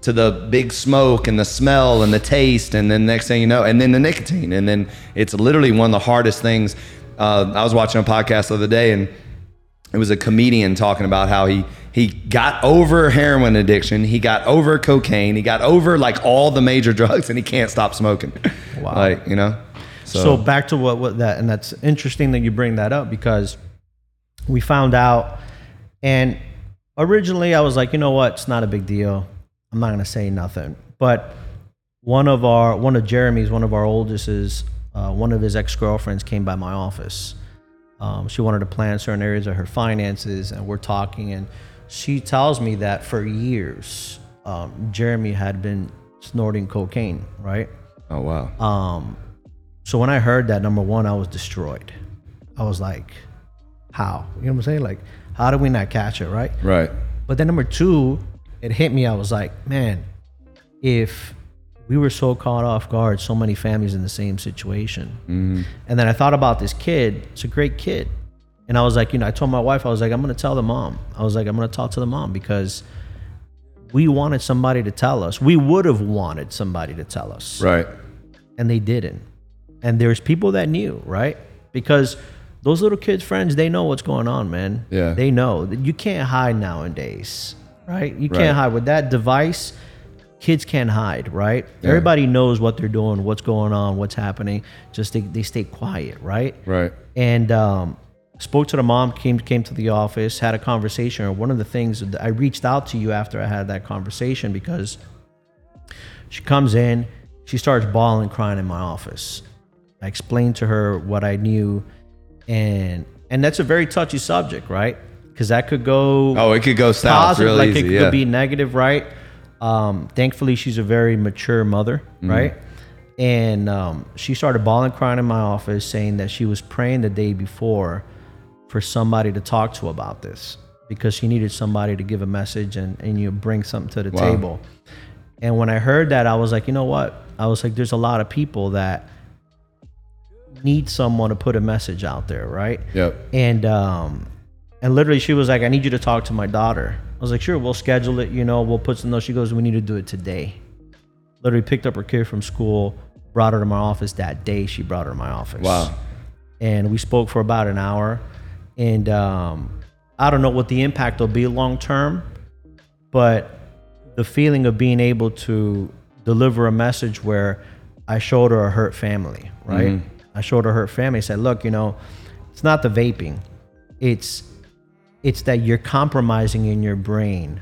to the big smoke and the smell and the taste. And then next thing you know and then the nicotine. And then it's literally one of the hardest things. Uh, i was watching a podcast the other day and it was a comedian talking about how he he got over heroin addiction, he got over cocaine, he got over like all the major [LAUGHS] drugs, and he can't stop smoking. Wow. Like you know, So, back to what, what that, and that's interesting that you bring that up because we found out, and originally I was like, you know what, it's not a big deal. I'm not gonna say nothing. But one of our, one of Jeremy's, one of our oldest is, uh, one of his ex girlfriends came by my office. Um, she wanted to plan certain areas of her finances, and we're talking, and she tells me that for years, um, Jeremy had been snorting cocaine, right? oh wow, Um, so when I heard that, number one, I was destroyed. I was like, how? You know what I'm saying? Like, how do we not catch it, right? right, But then number two, it hit me. I was like, man, if we were so caught off guard. So many families in the same situation. Mm-hmm. And then I thought about this kid. It's a great kid. And I was like, you know, I told my wife, I was like, I'm going to tell the mom. I was like, I'm going to talk to the mom because we wanted somebody to tell us. We would have wanted somebody to tell us Right. and they didn't. And there's people that knew, right? Because those little kids' friends, they know what's going on, man. Yeah. They know that you can't hide nowadays, right? You Right. can't hide with that device. Kids can't hide, right? Everybody knows what they're doing, what's going on, what's happening. Just they, they stay quiet, right? Right. and um, spoke to the mom came came to the office had a conversation one of the things that i reached out to you after i had that conversation because she comes in she starts bawling crying in my office i explained to her what i knew and and that's a very touchy subject right because that could go Oh, it could go south positive, real like easy. it yeah. could be negative, right? Um, thankfully, she's a very mature mother, Mm-hmm. right? And um, she started bawling, crying in my office, saying that she was praying the day before for somebody to talk to about this because she needed somebody to give a message and, and you bring something to the Wow. table. And when I heard that, I was like, you know what? I was like, there's a lot of people that need someone to put a message out there, right? Yep. And um, and literally she was like, I need you to talk to my daughter. I was like, sure, we'll schedule it. You know, we'll put some. No, she goes, we need to do it today. Literally picked up her kid from school, brought her to my office that day. She brought her to my office. Wow. And we spoke for about an hour, and um, I don't know what the impact will be long term, but the feeling of being able to deliver a message where I showed her a hurt family, right? I showed her a hurt family. said, look, you know, it's not the vaping, it's it's that you're compromising in your brain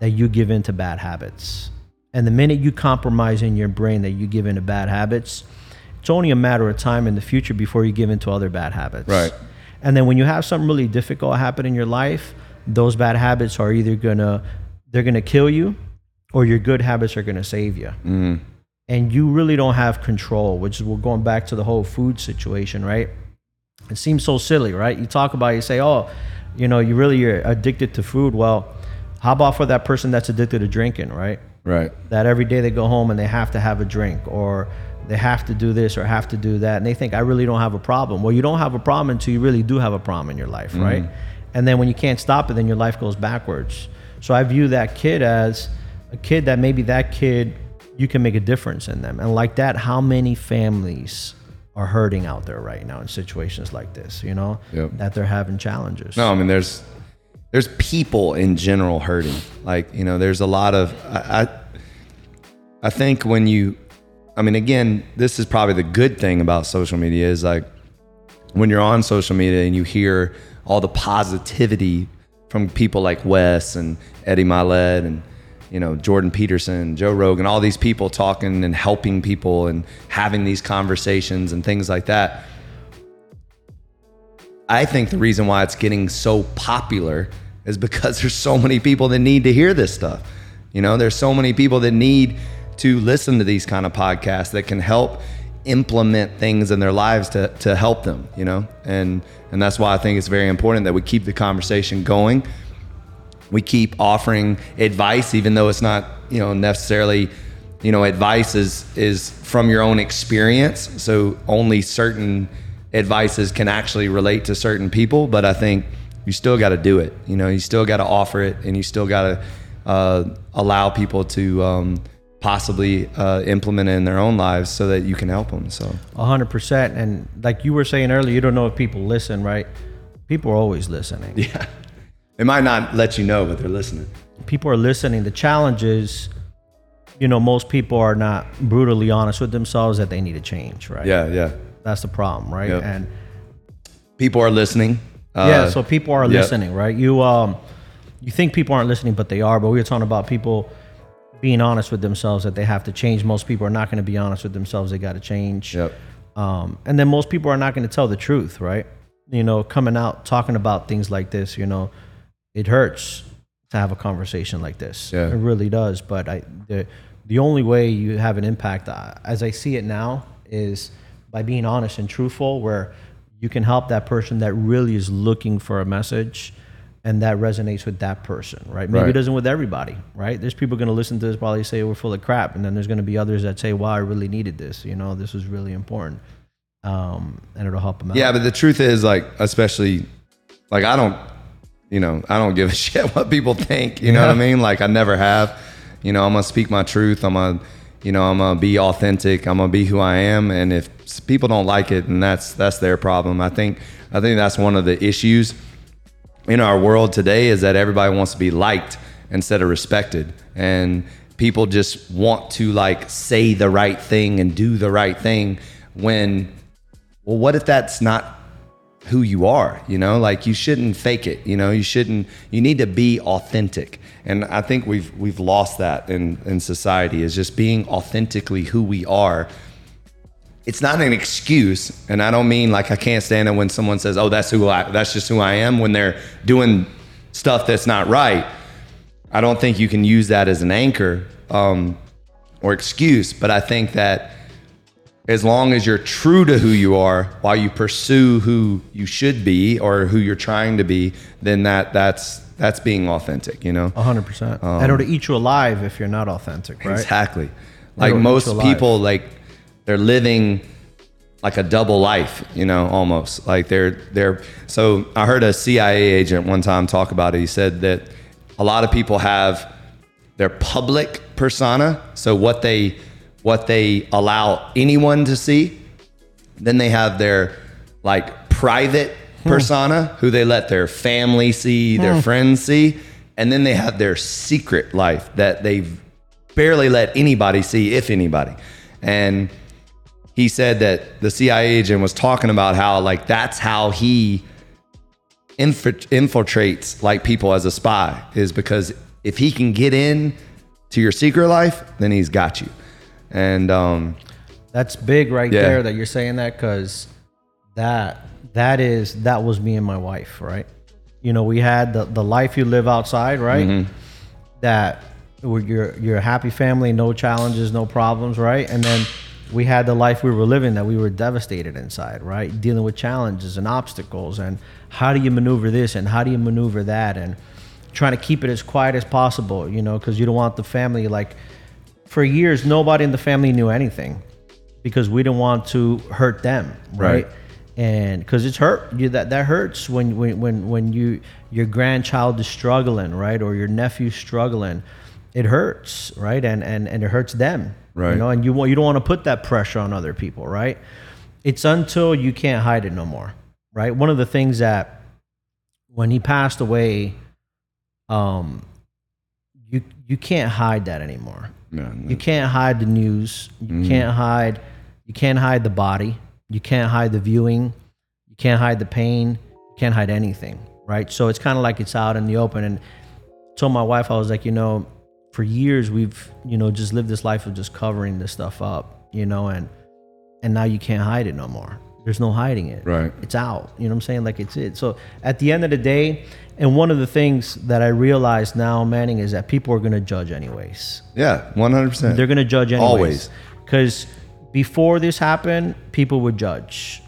that you give into bad habits. And the minute you compromise in your brain that you give into bad habits, it's only a matter of time in the future before you give into other bad habits. Right. And then when you have something really difficult happen in your life, those bad habits are either gonna they're gonna kill you, or your good habits are gonna save you. Mm-hmm. And you really don't have control, which is we're going back to the whole food situation, right? It seems so silly, right? You talk about it, you say, oh, you know, you really you're addicted to food. Well, how about for that person that's addicted to drinking, right? Right. that every day they go home and they have to have a drink or they have to do this or have to do that and they think i really don't have a problem well you don't have a problem until you really do have a problem in your life right mm-hmm. and then when you can't stop it then your life goes backwards so i view that kid as a kid that maybe that kid you can make a difference in them and like that how many families are hurting out there right now in situations like this you know Yep. that they're having challenges No, I mean there's there's people in general hurting. Like you know, there's a lot of I I, I think when you, I mean, again, this is probably the good thing about social media is like when you're on social media and you hear all the positivity from people like Wes and Eddie Mylett and you know Jordan Peterson, Joe Rogan, all these people talking and helping people and having these conversations and things like that. I think the reason why it's getting so popular is because [LAUGHS] there's so many people that need to hear this stuff. You know, there's so many people that need to listen to these kind of podcasts that can help implement things in their lives to, to help them, you know? And and that's why I think it's very important that we keep the conversation going. We keep offering advice even though it's not, you know, necessarily you know, advice is is from your own experience. So only certain advices can actually relate to certain people, but I think you still got to do it. You know, you still got to offer it, and you still got to uh, allow people to um, possibly uh, implement it in their own lives so that you can help them. So hundred percent. And like you were saying earlier, you don't know if people listen, right? People are always listening. yeah, it might not let you know, but they're listening. People are listening. The challenge is, you know, most people are not brutally honest with themselves that they need to change, right? Yeah, yeah. That's the problem, right? Yep. And People are listening. Uh, yeah, so people are yep. listening, right? You um, you think people aren't listening, but they are. But we were talking about people being honest with themselves that they have to change. Most people are not going to be honest with themselves. They got to change. Yep. Um, and then most people are not going to tell the truth, right? You know, coming out talking about things like this, you know, it hurts to have a conversation like this. Yeah. It really does. But I, the the only way you have an impact, uh, as I see it now, is by being honest and truthful, where you can help that person that really is looking for a message and that resonates with that person, right? Maybe Right. it doesn't with everybody, right? There's people going to listen to this probably say we're full of crap, and then there's going to be others that say, "Wow, I really needed this. You know, this was really important." Um, and it'll help them out. Yeah, but the truth is, like, especially, like, I don't, you know, I don't give a [LAUGHS] shit what people think. You know what I mean? Like, I never have. You know, I'm gonna speak my truth. I'm gonna, you know, I'm gonna be authentic. I'm gonna be who I am. And if people don't like it, and that's that's their problem. I think I think that's one of the issues in our world today is that everybody wants to be liked instead of respected and people just want to like say the right thing and do the right thing when well what if that's not who you are you know? Like you shouldn't fake it you know? You shouldn't you need to be authentic. And i think we've we've lost that in in society is just being authentically who we are. It's not an excuse and i don't mean like i can't stand it when someone says oh that's who i that's just who i am when they're doing stuff that's not right. I don't think you can use that as an anchor um, or excuse but i think that as long as you're true to who you are while you pursue who you should be or who you're trying to be then that that's that's being authentic you know hundred percent. Um, and it'll eat you alive if you're not authentic, right? Exactly. Like It'll most people, like they're living like a double life, you know, almost like they're they're. So I heard a CIA agent one time talk about it. He said that a lot of people have their public persona, so what they what they allow anyone to see. Then they have their like private hmm. persona, who they let their family see, their hmm. friends see, and then they have their secret life that they've barely let anybody see, if anybody. And he said that the CIA agent was talking about how like that's how he infiltrates like people as a spy is because if he can get in to your secret life, then he's got you. And um, That's big right Yeah. there that you're saying that because that that is that was me and my wife, right? You know, we had the, the life you live outside, right? Mm-hmm. That where you're you're a happy family, no challenges, no problems, right? And then we had the life we were living that we were devastated inside, right? Dealing with challenges and obstacles and how do you maneuver this and how do you maneuver that and trying to keep it as quiet as possible, you know, because you don't want the family like for years nobody in the family knew anything because we didn't want to hurt them, right? Right. And because it's hurt, you that that hurts when when when when you your grandchild is struggling, right, or your nephew's struggling, it hurts, right, and and and it hurts them, Right. You know, and you want you don't want to put that pressure on other people, right? It's until you can't hide it no more, right? One of the things that when he passed away, um, you you can't hide that anymore. No, You can't hide the news. You mm. can't hide. You can't hide the body. You can't hide the viewing. You can't hide the pain. You can't hide anything, right? So it's kind of like it's out in the open. And told my wife, I was like, you know, for years we've, you know, just lived this life of just covering this stuff up, you know, and and now you can't hide it no more. There's no hiding it. Right. It's out. You know what I'm saying? Like it's it. So at the end of the day, and one of the things that I realize now, Manning, is that people are gonna judge anyways. yeah, one hundred percent. They're gonna judge anyways. Always. Because before this happened, people would judge.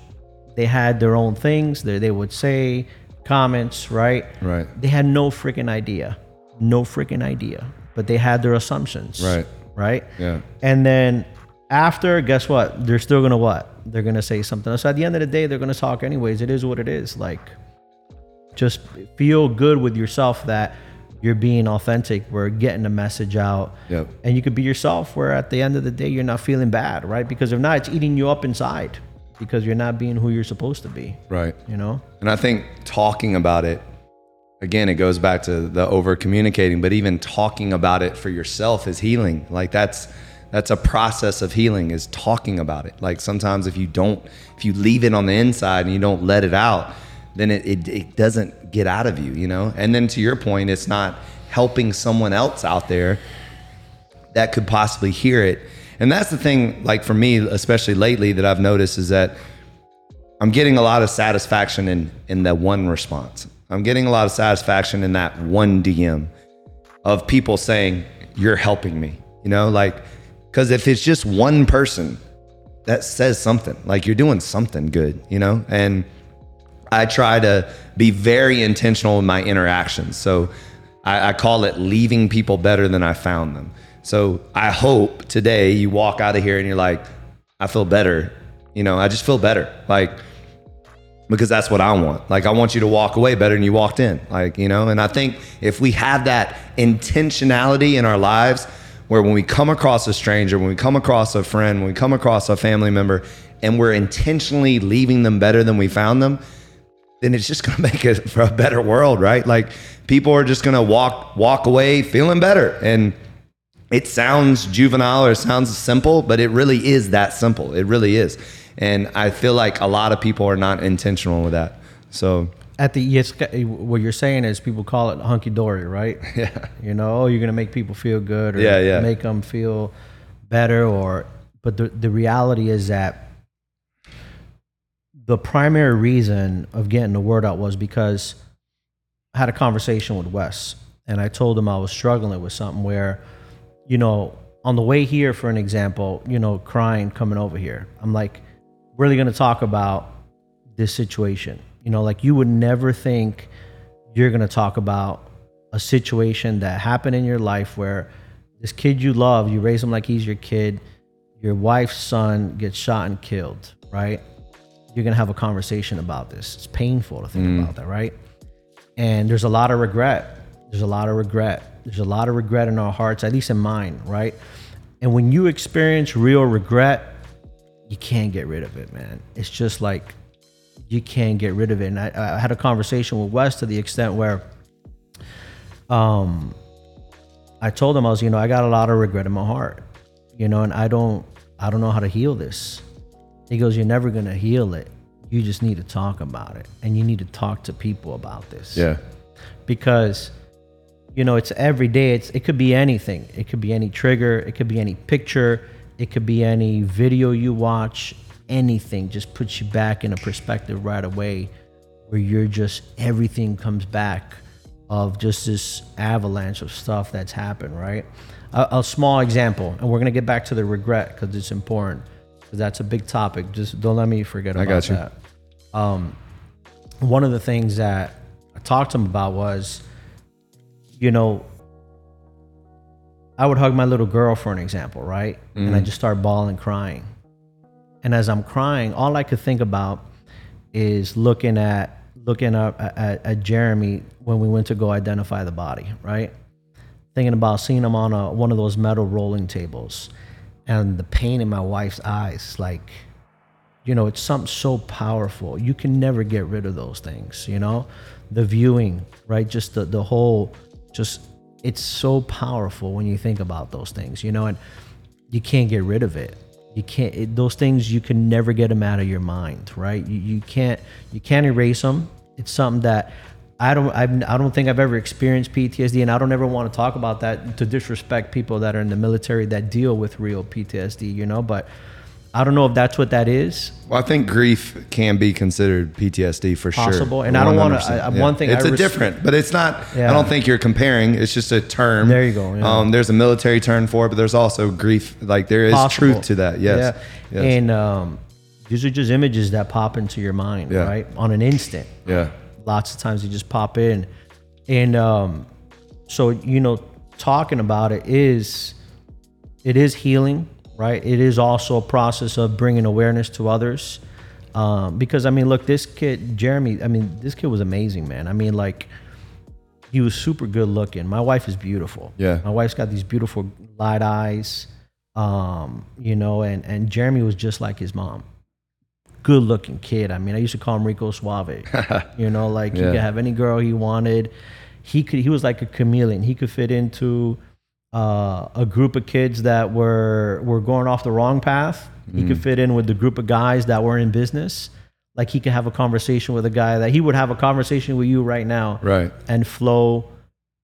They had their own things. They, they would say comments, right? Right. They had no freaking idea. No freaking idea. But they had their assumptions. Right. Right? Yeah. And then after, guess what? They're still gonna what? They're gonna say something. else. So at the end of the day, they're gonna talk anyways. It is what it is. Like just feel good with yourself that you're being authentic. We're getting the message out. Yep. And you could be yourself where at the end of the day you're not feeling bad, right? Because if not, it's eating you up inside because you're not being who you're supposed to be. Right. You know? And I think talking about it, again, it goes back to the over communicating, but even talking about it for yourself is healing. Like that's that's a process of healing is talking about it. Like sometimes if you don't, if you leave it on the inside and you don't let it out, then it, it, it doesn't get out of you, you know? And then to your point, it's not helping someone else out there that could possibly hear it. And that's the thing, like for me, especially lately, that I've noticed is that I'm getting a lot of satisfaction in in that one response. I'm getting a lot of satisfaction in that one DM of people saying you're helping me. You know, like because if it's just one person that says something, like you're doing something good, you know, and I try to be very intentional in my interactions. So I, I call it leaving people better than I found them. So I hope today you walk out of here and you're like, I feel better. You know, I just feel better. Like, because that's what I want. Like, I want you to walk away better than you walked in. Like, you know, and I think if we have that intentionality in our lives, where when we come across a stranger, when we come across a friend, when we come across a family member, and we're intentionally leaving them better than we found them, then it's just [LAUGHS] going to make it for a better world, right? Like people are just going to walk walk away feeling better, and it sounds juvenile or it sounds simple, but it really is that simple. It really is, and I feel like a lot of people are not intentional with that. So at the yes, eh, what you're saying is people call it hunky dory, right? [LAUGHS] yeah, You know, oh, you're gonna make people feel good, or Yeah, yeah. make them feel better, or but the the reality is that the primary reason of getting the word out was because I had a conversation with Wes, and I told him I was struggling with something where, you know, on the way here, for an example, you know, crying coming over here, I'm like, really gonna talk about this situation. You know, like you would never think you're going to talk about a situation that happened in your life where this kid you love, you raise him like he's your kid, your wife's son gets shot and killed, right? You're going to have a conversation about this. It's painful to think mm. about that, right? And there's a lot of regret. There's a lot of regret. There's a lot of regret in our hearts, at least in mine, right? And when you experience real regret, you can't get rid of it, man. It's just like you can't get rid of it. And I, I had a conversation with Wes to the extent where, um, I told him I was, you know, I got a lot of regret in my heart, you know, and I don't, I don't know how to heal this. He goes, you're never gonna heal it. You just need to talk about it, and you need to talk to people about this yeah, because you know it's every day it's it could be anything it could be any trigger it could be any picture it could be any video you watch anything just puts you back in a perspective right away where you're just everything comes back of just this avalanche of stuff that's happened right a, a small example and we're going to get back to the regret because it's important because that's a big topic just don't let me forget about I got you. that um, one of the things that I talked to him about was, you know, I would hug my little girl for an example, right? And I just start bawling, crying. And as I'm crying, all I could think about is looking at looking up at, at, Jeremy when we went to go identify the body, right? Thinking about seeing him on a, one of those metal rolling tables, and the pain in my wife's eyes, like you know it's something so powerful. You can never get rid of those things you know? The viewing right? Just the, the whole just it's so powerful when you think about those things you know? And you can't get rid of it you can't it, those things you can never get them out of your mind right? You, you can't you can't erase them it's something that I don't I've, I don't think I've ever experienced PTSD and I don't ever want to talk about that to disrespect people that are in the military that deal with real PTSD you know? But I don't know if that's what that is Well, I think grief can be considered PTSD for Possible. sure. Possible, and I don't 100%. I- I- one thing it's I a res- different, but it's not. Yeah. I don't think you're comparing. It's just a term. There you go, yeah. Um, there's a military term for it, but there's also grief. Like there is possible. truth to that. Yes. Yeah. Yes. And um, these are just images that pop into your mind, Yeah. right? On an instant. yeah. Lots of times they just pop in. And um, so, you know, talking about it is, it is healing, right? It is also a process of bringing awareness to others. Um, because I mean, look, this kid, Jeremy, I mean, this kid was amazing, man. I mean, like, he was super good looking. My wife is beautiful. Yeah. My wife's got these beautiful light eyes. Um, you know, and and Jeremy was just like his mom. Good looking kid. I mean, I used to call him Rico Suave. [LAUGHS] you know, like he could have any girl he wanted. He could he was like a chameleon. He could fit into uh, a group of kids that were were going off the wrong path. He Mm. could fit in with the group of guys that were in business. Like he could have a conversation with a guy that he would have a conversation with you right now Right. and flow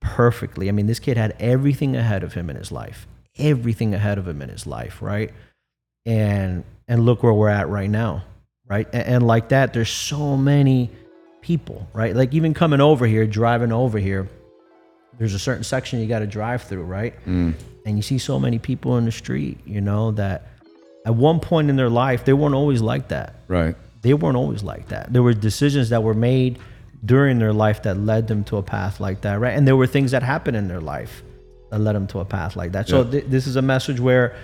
perfectly. I mean, this kid had everything ahead of him in his life. Everything ahead of him in his life, right? And and look where we're at right now, right? And, and like that, there's so many people, right? Like even coming over here, driving over here, there's a certain section you got to drive through, right? Mm. And you see so many people in the street, you know, that at one point in their life they weren't always like that Right. they weren't always like that. There were decisions that were made during their life that led them to a path like that, right? And there were things that happened in their life that led them to a path like that. So Yeah. th- this is a message where,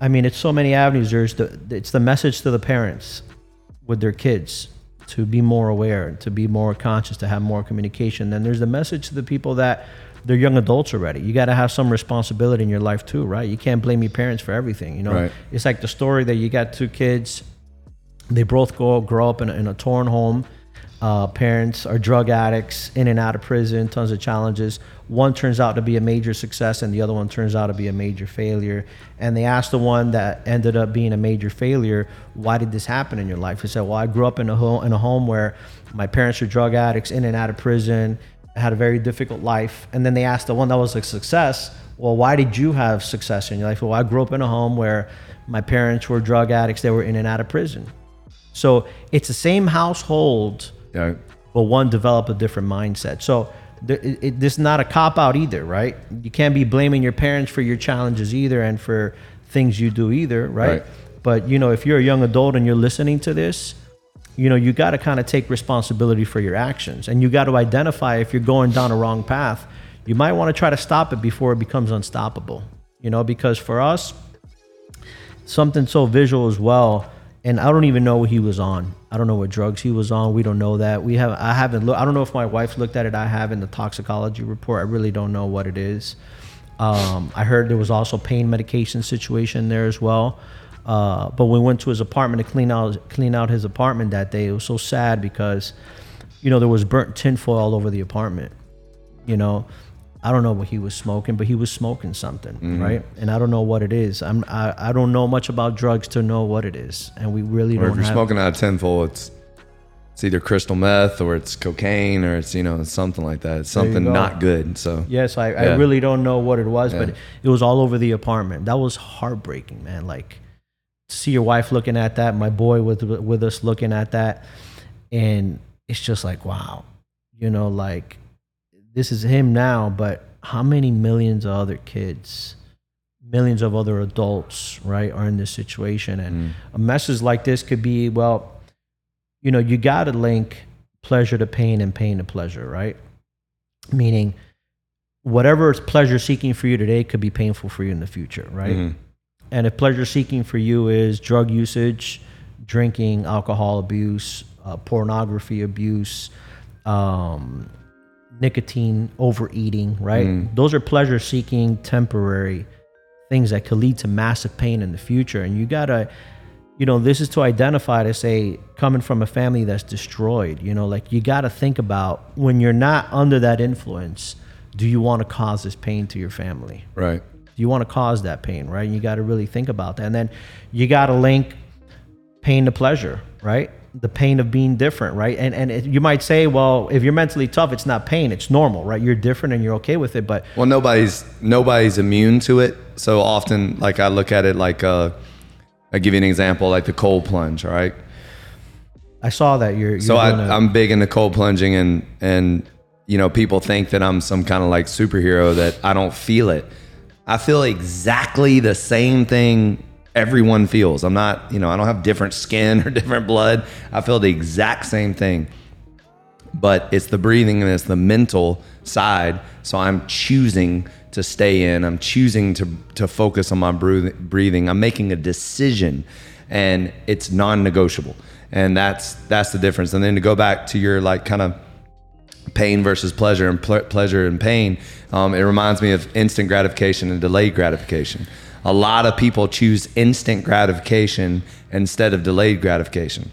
I mean, it's so many avenues. There's the it's the message to the parents with their kids to be more aware, to be more conscious, to have more communication. Then there's the message to the people that they're young adults already. You got to have some responsibility in your life too, right? You can't blame your parents for everything. You know, Right. it's like the story that you got two kids they both go grow up in a, in a torn home. Uh, parents are drug addicts, in and out of prison, tons of challenges. One turns out to be a major success, and the other one turns out to be a major failure. And they asked the one that ended up being a major failure, "Why did this happen in your life?" He said, "Well, I grew up in a home in a home where my parents are drug addicts, in and out of prison, had a very difficult life." And then they asked the one that was a success, "Well, why did you have success in your life?" Well, I grew up in a home where my parents were drug addicts; they were in and out of prison. So it's the same household, Yeah. but one develop a different mindset. So there, it, it, this is not a cop out either, right? You can't be blaming your parents for your challenges either and for things you do either, right? Right. But you know, if you're a young adult and you're listening to this, you know, you got to kind of take responsibility for your actions, and you got to identify if you're going down a wrong path. You might want to try to stop it before it becomes unstoppable. You know, because for us, something so visual as well. And I don't even know what he was on. I don't know what drugs he was on. We don't know that. We have. I haven't looked. I don't know if my wife looked at it. I have in the toxicology report. I really don't know what it is. Um, I heard there was also pain medication situation there as well. Uh, but we went to his apartment to clean out clean out his apartment that day, it was so sad because, you know, there was burnt tinfoil all over the apartment. You know, I don't know what he was smoking, but he was smoking something, mm-hmm. right? And I don't know what it is. I'm I, I don't know much about drugs to know what it is, and we really Or don't know. If you're have. smoking out of tinfoil, it's it's either crystal meth or it's cocaine or it's you know something like that. It's something go. not good. So Yes, I, I Yeah. really don't know what it was, but it was all over the apartment. That was heartbreaking, man. Like see your wife looking at that, my boy with with us looking at that, and it's just like, wow, you know, like this is him now, but how many millions of other kids, millions of other adults, right, are in this situation? And Mm. a message like this could be, well, you know, you got to link pleasure to pain and pain to pleasure, right? Meaning, whatever is pleasure seeking for you today could be painful for you in the future, right? Mhm. And if pleasure seeking for you is drug usage, drinking, alcohol abuse, uh, pornography abuse, um, nicotine overeating, right? Mm. Those are pleasure seeking temporary things that could lead to massive pain in the future. And you gotta, you know, this is to identify to say, coming from a family that's destroyed, you know, like you gotta think about when you're not under that influence, do you want to cause this pain to your family? right. Do you want to cause that pain, right? And you got to really think about that. And then you got to link pain to pleasure, right? The pain of being different, right? And and it, you might say, well, if you're mentally tough, it's not pain, it's normal, right? You're different and you're okay with it. But Well, nobody's nobody's immune to it. So often, like I look at it like uh, I give you an example, like the cold plunge. All right. I saw that you're. you're So I, a- I'm big into cold plunging, and and you know people think that I'm some kind of like superhero that I don't feel it. I feel exactly the same thing everyone feels. I'm not, you know, I don't have different skin [LAUGHS] or different blood. I feel the exact same thing. But it's the breathing and it's the mental side. So I'm choosing to stay in. I'm choosing to to focus on my breathing. I'm making a decision, and it's non-negotiable. And that's that's the difference. And then to go back to your like kind of pain versus pleasure and ple- pleasure and pain um, it reminds me of instant gratification and delayed gratification a lot of people choose instant gratification instead of delayed gratification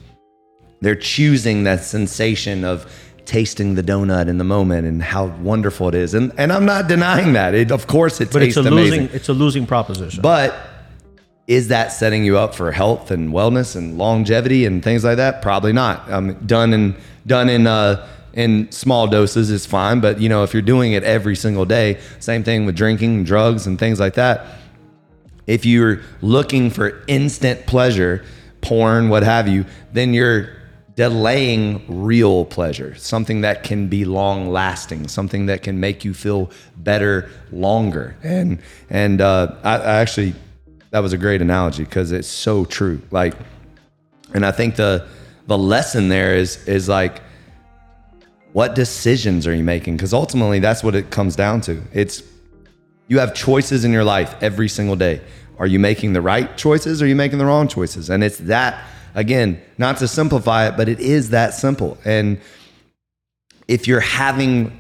they're choosing that sensation of tasting the donut in the moment and how wonderful it is and, and i'm not denying that it, of course it but it's a amazing losing. It's a losing proposition. but is that setting you up for health and wellness and longevity and things like that? Probably not. Um, done in done in uh, in small doses is fine, but you know if you're doing it every single day, same thing with drinking, drugs, and things like that. If you're looking for instant pleasure, porn, what have you, then you're delaying real pleasure, something that can be long lasting, something that can make you feel better longer. And and uh, I, I actually that was a great analogy because it's so true. Like, and I think the the lesson there is is like what decisions are you making? Because ultimately that's what it comes down to. It's you have choices in your life every single day. Are you making the right choices or are you making the wrong choices? And it's that again, not to simplify it, but it is that simple. And if you're having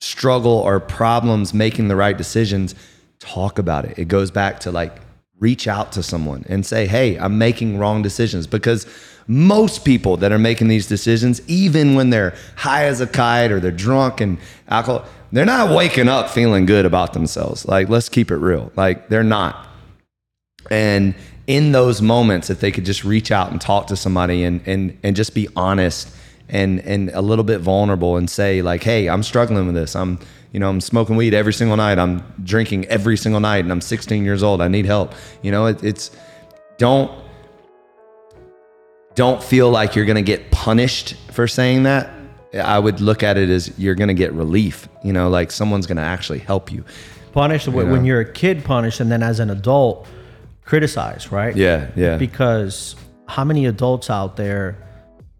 struggle or problems making the right decisions, talk about it. It goes back to like reach out to someone and say, "Hey, I'm making wrong decisions." Because most people that are making these decisions, even when they're high as a kite or they're drunk and alcohol, they're not waking up feeling good about themselves. Like, let's keep it real. Like, they're not. And in those moments, if they could just reach out and talk to somebody and and and just be honest and and a little bit vulnerable and say like, "Hey, I'm struggling with this. I'm you know I'm smoking weed every single night. I'm drinking every single night, and I'm 16 years old. I need help." You know, it, it's don't don't feel like you're going to get punished for saying that. I would look at it as you're going to get relief. You know, like someone's going to actually help you. Punish when know? you're a kid, punish, and then as an adult, criticize, right? Yeah, yeah. Because how many adults out there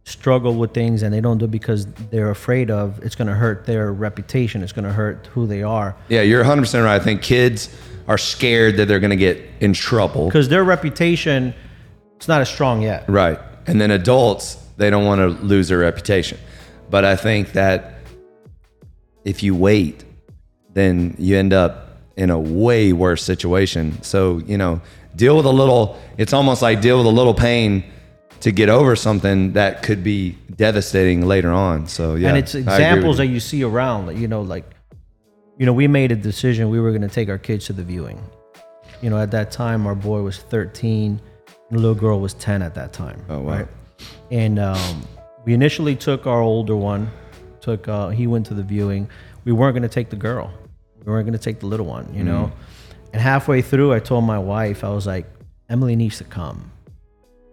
struggle with things and they don't do it because they're afraid of it's going to hurt their reputation, it's going to hurt who they are. Yeah, you're 100% right. I think kids are scared that they're going to get in trouble. Because their reputation, it's not as strong yet. Right. And then adults, they don't want to lose their reputation. But I think that if you wait, then you end up in a way worse situation. So, you know, deal with a little, it's almost like deal with a little pain to get over something that could be devastating later on. So, yeah. and it's I agree with examples that you see around, you know, like, you know, we made a decision we were going to take our kids to the viewing. You know, at that time, our boy was 13, and the little girl was 10 at that time. Oh, wow. And um, we initially took our older one, took, uh, he went to the viewing. We weren't going to take the girl, we weren't going to take the little one, you know. And halfway through, I told my wife, I was like, Emily needs to come.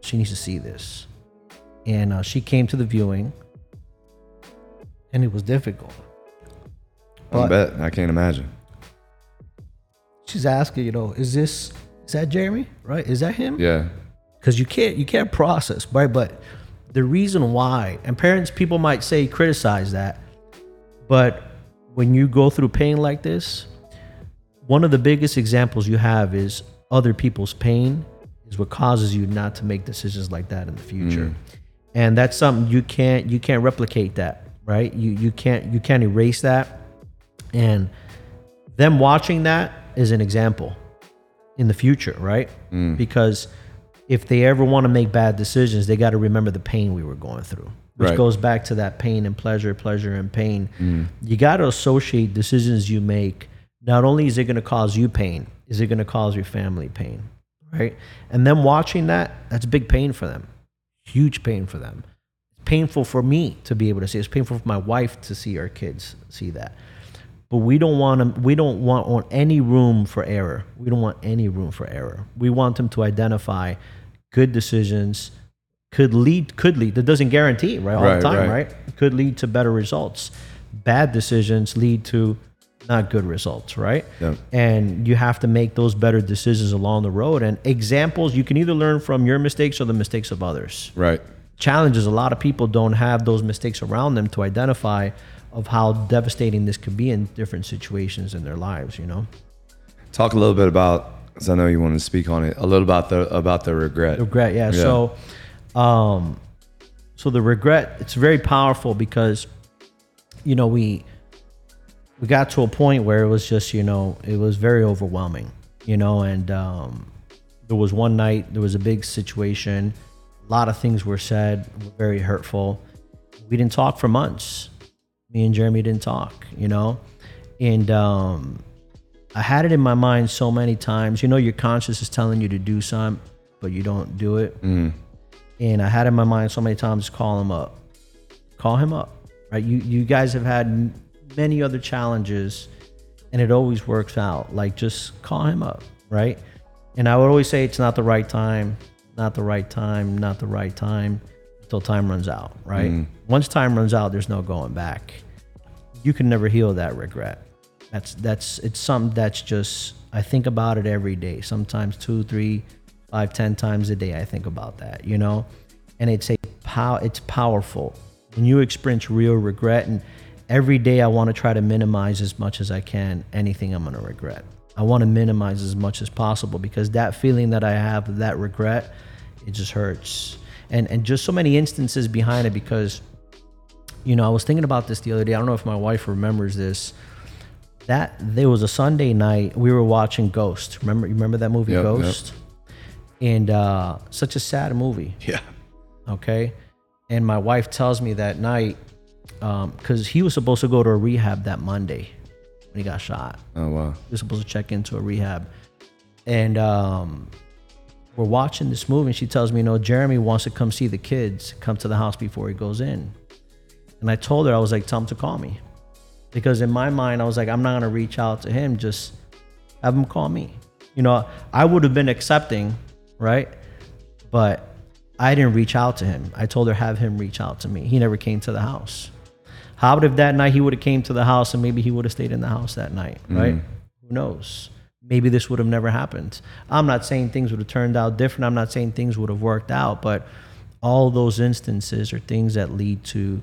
She needs to see this. And uh, she came to the viewing, and it was difficult. I bet. I can't imagine. she's asking, you know, is this is that Jeremy? Right? Is that him? Yeah. Because you can't you can't process, right? But the reason why, and parents, people might say criticize that, but when you go through pain like this, one of the biggest examples you have is other people's pain is what causes you not to make decisions like that in the future. Mm. And that's something you can't you can't replicate that, right? You you can't you can't erase that. And them watching that is an example in the future, right? Mm. Because if they ever want to make bad decisions, they got to remember the pain we were going through, which Right. goes back to that pain and pleasure, pleasure and pain. Mm. You got to associate decisions you make. Not only is it going to cause you pain, is it going to cause your family pain, right? And them watching that, that's big pain for them, huge pain for them. It's painful for me to be able to see. It's painful for my wife to see our kids see that but we don't want them we don't want, want any room for error we don't want any room for error we want them to identify good decisions could lead could lead that doesn't guarantee right all Right, the time right. right. could lead to better results bad decisions lead to not good results right Yep. and you have to make those better decisions along the road and examples you can either learn from your mistakes or the mistakes of others Right. challenges a lot of people don't have those mistakes around them to identify of how devastating this could be in different situations in their lives you know Talk a little bit about, because I know you want to speak on it, a little about the about the regret. regret yeah, Yeah. so um so the regret it's very powerful because you know we we got to a point where it was just you know it was very overwhelming you know and um there was one night there was a big situation. A lot of things were said were very hurtful. We didn't talk for months. Me and jeremy didn't talk you know and um i had it in my mind so many times. You know your conscience is telling you to do something but you don't do it. And i had it in my mind so many times call him up. Call him up right? You you guys have had many other challenges and it always works out. Like just call him up right? And i would always say it's not the right time not the right time not the right time until time runs out right? Mm. Once time runs out there's no going back. You can never heal that regret. That's that's it's something that's just i think about it every day. Sometimes two three five ten times a day i think about that you know? And it's a how it's powerful. When you experience real regret. And every day, I want to try to minimize as much as I can anything I'm going to regret. I want to minimize as much as possible because that feeling that I have, that regret, it just hurts. And and just so many instances behind it because, you know, I was thinking about this the other day. I don't know if my wife remembers this. That there was a Sunday night we were watching Ghost. Remember, you remember that movie Yep, yep. Ghost? And uh, such a sad movie Yeah. okay and my wife tells me that night because he was supposed to go to a rehab that monday when he got shot Oh wow. he was supposed to check into a rehab and um, we're watching this movie and she tells me you know jeremy wants to come see the kids come to the house before he goes in and i told her i was like tell him to call me because in my mind i was like i'm not going to reach out to him just have him call me you know i would have been accepting right but I didn't reach out to him. I told her have him reach out to me. He never came to the house. How would if that night he would have came to the house and maybe he would have stayed in the house that night, mm. right? Who knows? Maybe this would have never happened. I'm not saying things would have turned out different. I'm not saying things would have worked out, but all those instances are things that lead to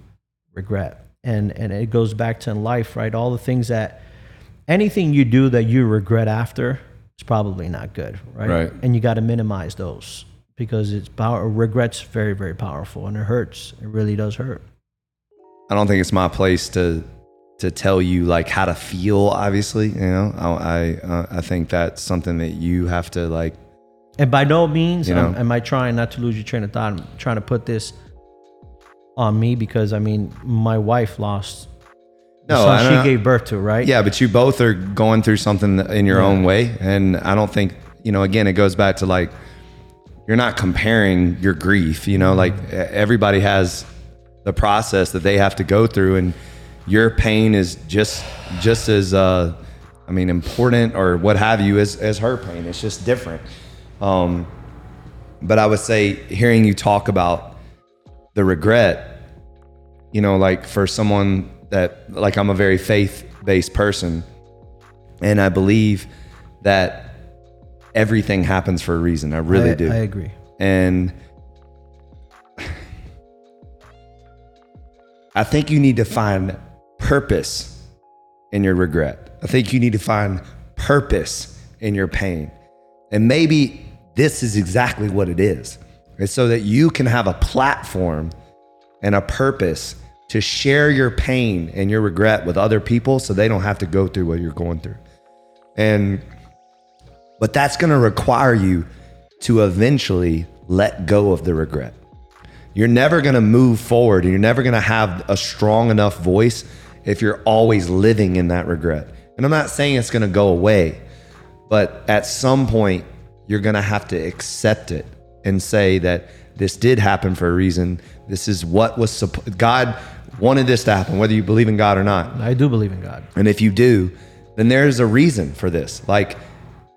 regret. And and it goes back to in life, right? All the things that anything you do that you regret after is probably not good, right? Right. And you got to minimize those because it's power. Regret's very, very powerful, and it hurts. It really does hurt. I don't think it's my place to to tell you like how to feel. Obviously, you know, I I, uh, I think that's something that you have to like. And by no means You am, know. am I trying not to lose your train of thought. I'm trying to put this on me because I mean, my wife lost No, she gave birth to, right? Yeah, but you both are going through something in your own way, and I don't think you know. Again, it goes back to like you're not comparing your grief. You know, like e- everybody has the process that they have to go through, and your pain is just just as uh, I mean important or what have you as as her pain. It's just different. Um, but I would say hearing you talk about the regret you know, like for someone that, like, I'm a very faith based person, and I believe that everything happens for a reason. I really I, do. I agree. and I think you need to find purpose in your regret. I think you need to find purpose in your pain. And maybe this is exactly what it is. It's so that you can have a platform and a purpose to share your pain and your regret with other people so they don't have to go through what you're going through. And but that's going to require you to eventually let go of the regret. You're never going to move forward and you're never going to have a strong enough voice if you're always living in that regret. And I'm not saying it's going to go away, but at some point you're going to have to accept it and say that this did happen for a reason. This is what was supposed God wanted this to happen whether you believe in God or not. I do believe in God. And if you do, then there's a reason for this. Like,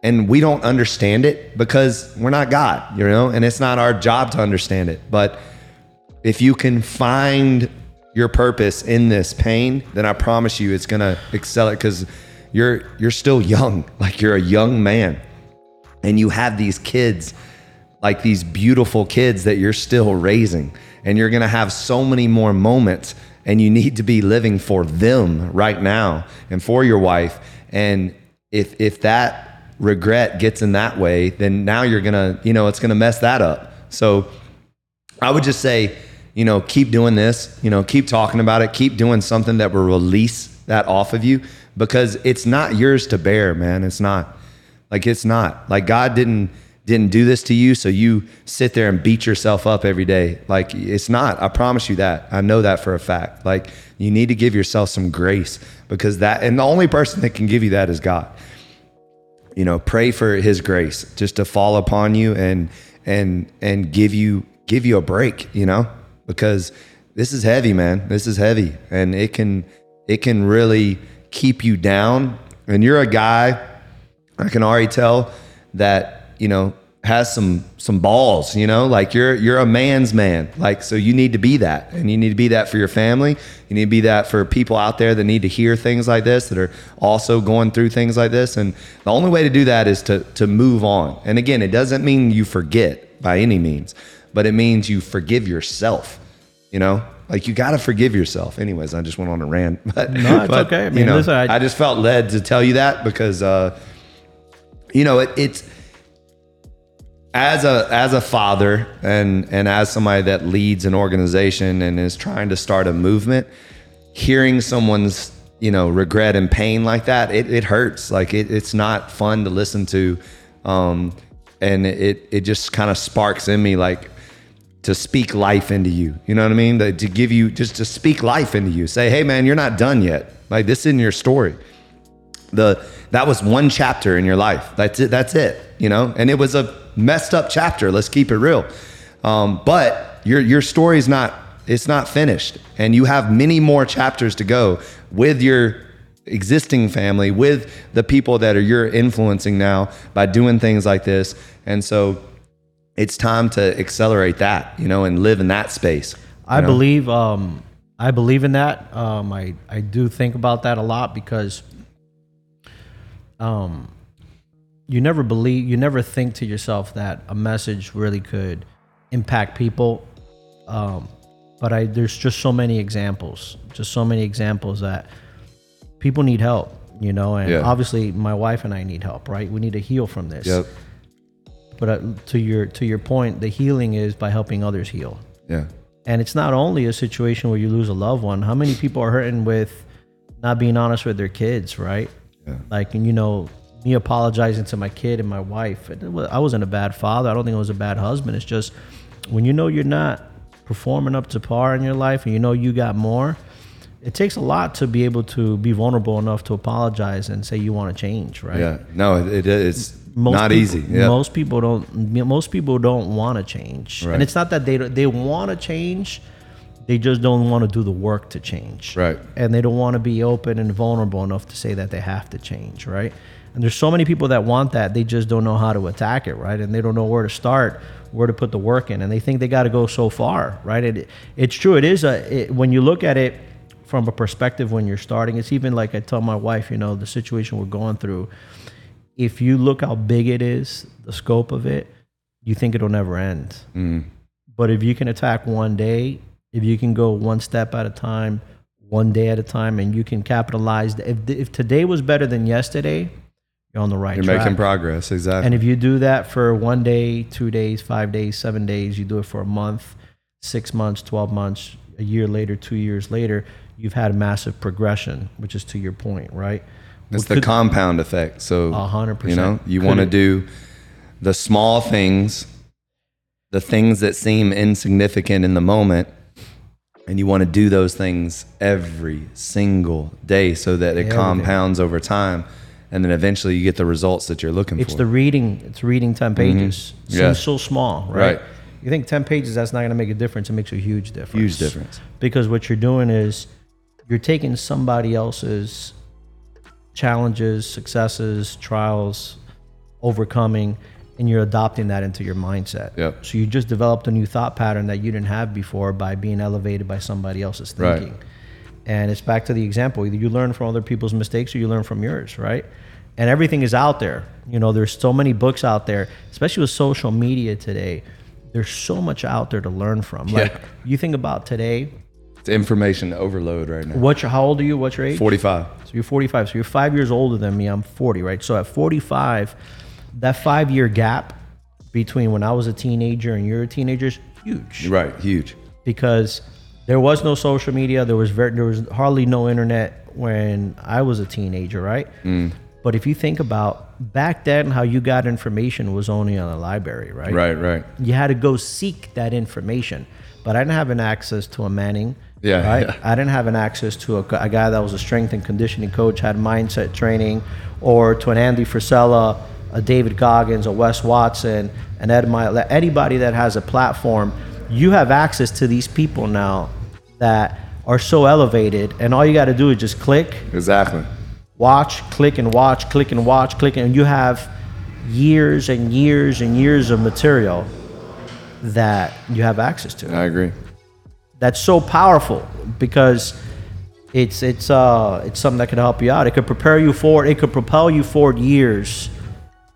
and we don't understand it because we're not God, you know, and it's not our job to understand it. But if you can find your purpose in this pain, then I promise you it's gonna excel it because you're you're still young. [LAUGHS] Like you're a young man. And you have these kids, like these beautiful kids that you're still raising. And you're gonna have so many more moments and you need to be living for them right now and for your wife. And if if that regret gets in that way, then now you're gonna, you know, it's gonna mess that up. So I would just say, you know, keep doing this, you know, keep talking about it, keep doing something that will release that off of you because it's not yours to bear, man. It's not. Like it's not. Like God didn't didn't do this to you so you sit there and beat yourself up every day. Like it's not. I promise you that. I know that for a fact. Like you need to give yourself some grace because that and the only person that can give you that is God you know pray for his grace just to fall upon you and and and give you give you a break you know because this is heavy man. This is heavy. And it can it can really keep you down. And you're a guy i can already tell that you know has some some balls you know? Like you're you're a man's man. Like so you need to be that. And you need to be that for your family. You need to be that for people out there that need to hear things like this that are also going through things like this. And the only way to do that is to to move on. And again it doesn't mean you forget by any means but it means you forgive yourself You know, like you got to forgive yourself. Anyways, I just went on a rant, [LAUGHS] but No, it's but, okay. I you know, listen, I- I just felt led to tell you that because, uh, you know, it, it's as a as a father and and as somebody that leads an organization and is trying to start a movement, hearing someone's you know regret and pain like that, it, it hurts. Like it, it's not fun to listen to, um, and it it just kind of sparks in me like to speak life into you. You know what I mean? To, to give you just to speak life into you. Say, hey man, you're not done yet. Like this isn't your story the that was one chapter in your life. That's it. That's it. You know, and it was a messed up chapter. Let's keep it real. Um, but your your story's not it's not finished, and you have many more chapters to go with your existing family, with the people that are you're influencing now by doing things like this. And so, it's time to accelerate that. You know, and live in that space. I believe um, I believe in that. Um, I I do think about that a lot because um, you never believe you never think to yourself that a message really could impact people. Um, but I there's just so many examples, just so many examples that people need help. You know, and Yeah. obviously my wife and I need help. Right? We need to heal from this. Yep. But uh, to your to your point, the healing is by helping others heal. Yeah. And it's not only a situation where you lose a loved one. How many people are hurting with not being honest with their kids, right? Yeah. Like, and you know, me apologizing to my kid and my wife. I wasn't a bad father. I don't think I was a bad husband. It's just when you know you're not performing up to par in your life and you know you got more, it takes a lot to be able to be vulnerable enough to apologize and say you want to change, right? Yeah. No, it, it's most not people, easy. Yeah. Most people don't. Most people don't want to change, Right. and it's not that they they want to change. They just don't want to do the work to change, Right. And they don't want to be open and vulnerable enough to say that they have to change, right? And there's so many people that want that. They just don't know how to attack it, right? And they don't know where to start, where to put the work in, and they think they got to go so far, right? It, it's true. It is a it, when you look at it from a perspective when you're starting. It's even like I tell my wife, you know, the situation we're going through if you look how big it is, the scope of it, you think it'll never end. Mm. But if you can attack one day, if you can go one step at a time, one day at a time, and you can capitalize, if, if today was better than yesterday, you're on the right You're track. making progress. Exactly. And if you do that for one day, two days, five days, seven days, you do it for a month, six months, 12 months, a year later, two years later, you've had a massive progression, which is to your point, right? It's the compound effect. So A hundred You know, you want to do the small things, the things that seem insignificant in the moment, and you want to do those things every single day so that it compounds over time, and then eventually you get the results that you're looking It's for. It's the reading. It's reading ten mm-hmm. pages. Seems Yeah. so small, right? Right. You think ten pages that's not going to make a difference? It makes a huge difference. Huge difference. Because what you're doing is you're taking somebody else's challenges, successes, trials, overcoming, and you're adopting that into your mindset. Yep. So you just developed a new thought pattern that you didn't have before by being elevated by somebody else's thinking. Right. And it's back to the example. Either you learn from other people's mistakes or you learn from yours, right? And everything is out there. You know, there's so many books out there, especially with social media today. There's so much out there to learn from. Like Yeah. you think about today, It's information overload right now. what's your, how old are you? What's your age? 45. So you're 45. So you're five years older than me. I'm 40, right? So at 45, that five year gap between when I was a teenager and you're a teenager is huge Right. Huge. because there was no social media. There was very, there was hardly no internet when I was a teenager, right? Mm. But if you think about back then, how you got information was only on the library, right? Right. Right. You had to go seek that information. But I didn't have an access to a Manning. Yeah, Right. yeah. I didn't have an access to a, a guy that was a strength and conditioning coach, had mindset training, or to an Andy Frisella, a David Goggins, a Wes Watson, an Ed Mylett, anybody that has a platform. You have access to these people now that are so elevated, and all you got to do is just click, Exactly. watch, click and watch, click and watch, click, and you have years and years and years of material that you have access to. I agree. That's so powerful because it's it's uh it's something that could help you out. It could prepare you forward. It could propel you forward years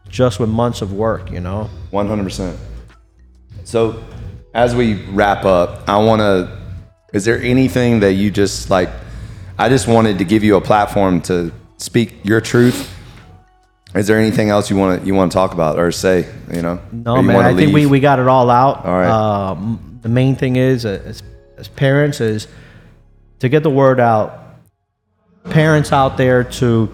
just with months of work. You know. 100%. So, as we wrap up, I want to Is there anything that you just like? I just wanted to give you a platform to speak your truth. Is there anything else you want to you want to talk about or say? You know? No, you man. I think we, we got it all out. All right. Um, the main thing is, uh, as, parents, is to get the word out. Parents out there to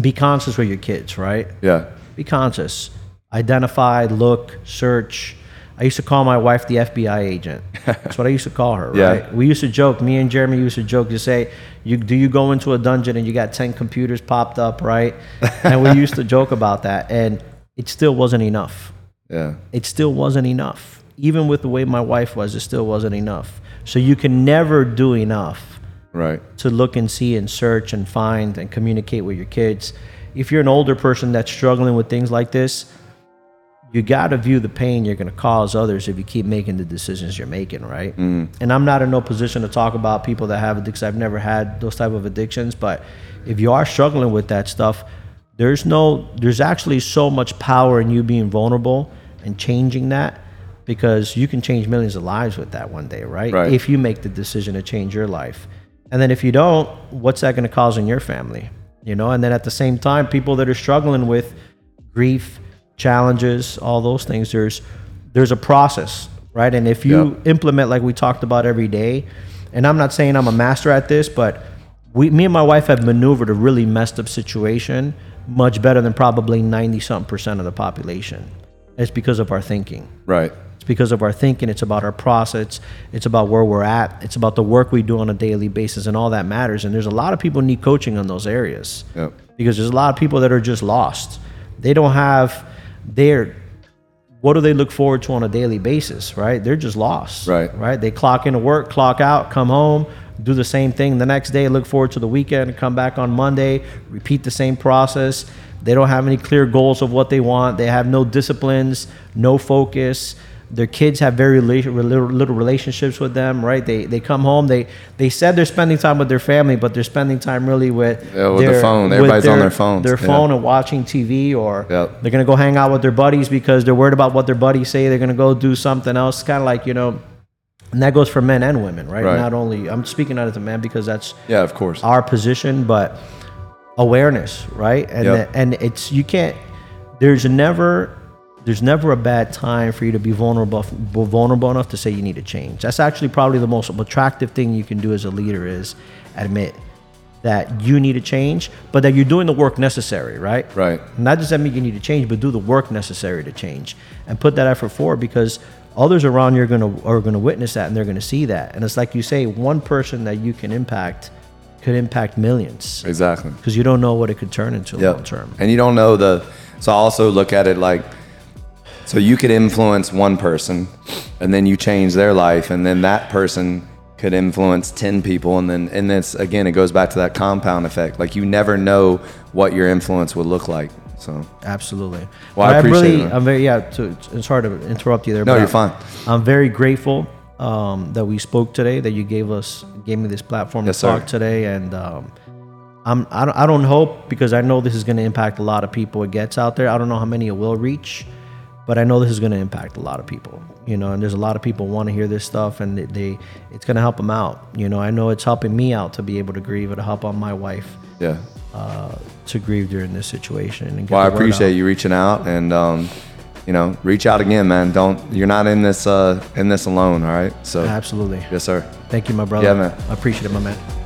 be conscious with your kids, right? yeah. Be conscious. Identify, look, search. I used to call my wife the FBI agent. That's what I used to call her, [LAUGHS] Yeah. right? We used to joke, me and Jeremy used to joke to say, you, do you go into a dungeon and you got 10 computers popped up, right? [LAUGHS] And we used to joke about that. And it still wasn't enough Yeah. it still wasn't enough. Even with the way my wife was, it still wasn't enough. So you can never do enough Right. to look and see and search and find and communicate with your kids. If you're an older person that's struggling with things like this, you got to view the pain you're going to cause others if you keep making the decisions you're making, right? Mm-hmm. And I'm not in no position to talk about people that have addictions. I've never had those type of addictions, but if you are struggling with that stuff, there's no, there's actually so much power in you being vulnerable and changing that because you can change millions of lives with that one day, right? Right. If you make the decision to change your life. And then if you don't, what's that going to cause in your family? You know, and then at the same time, people that are struggling with grief, challenges, all those things, there's there's a process, right? And if you Yep. implement like we talked about every day, and I'm not saying I'm a master at this, but we, me and my wife have maneuvered a really messed up situation much better than probably 90 something percent of the population. It's because of our thinking. Right. Because of our thinking. It's about our process. It's about where we're at. It's about the work we do on a daily basis, and all that matters. And there's a lot of people need coaching on those areas Yep. because there's a lot of people that are just lost. They don't have their what do they look forward to on a daily basis, right? They're just lost. Right. Right. They clock into work, clock out, come home, do the same thing the next day, look forward to the weekend, come back on Monday, repeat the same process. They don't have any clear goals of what they want. They have no disciplines, no focus. Their kids have very little, little relationships with them, right? They they come home. They they said they're spending time with their family, but they're spending time really with Yeah, with the their- phone. with Everybody's on their phones. Their Yeah. phone and watching TV, or Yep. they're gonna go hang out with their buddies because they're worried about what their buddies say. They're gonna go do something else. Kind of like you know, and that goes for men and women, right? Right. Not only I'm speaking out as a man because that's Yeah. Of course. our position, but awareness, right? And Yep. and it's you can't. There's never there's never a bad time for you to be vulnerable vulnerable enough to say you need to change. That's actually probably the most attractive thing you can do as a leader is admit that you need to change, but that you're doing the work necessary, right? Right. Not just that mean you need to change, but do the work necessary to change and put that effort forward because others around you are gonna are gonna witness that and they're gonna see that. And it's like you say, one person that you can impact could impact millions Exactly. because you don't know what it could turn into Yep. long term. And you don't know the. So I also look at it like, so you could influence one person, and then you change their life, and then that person could influence ten people, and then and this again, it goes back to that compound effect. Like you never know what your influence would look like. So Absolutely. Well, I appreciate really, it. I'm very yeah. To, it's hard to interrupt you there. No, but you're fine. I'm very grateful um, that we spoke today. That you gave us gave me this platform Yes, to sir. talk today, and um, I'm I don't, I don't hope because I know this is going to impact a lot of people. It gets out there. I don't know how many it will reach, but I know this is going to impact a lot of people. You know, and there's a lot of people want to hear this stuff, and they, they it's going to help them out. You know, I know it's helping me out to be able to grieve. It'll help on my wife yeah. uh, to grieve during this situation. And get Well, I appreciate you reaching out, and um, you know, reach out again, man. Don't you're not in this uh in this alone. All right. So Absolutely. yes, sir. Thank you, my brother. Yeah, man. I appreciate it, my man.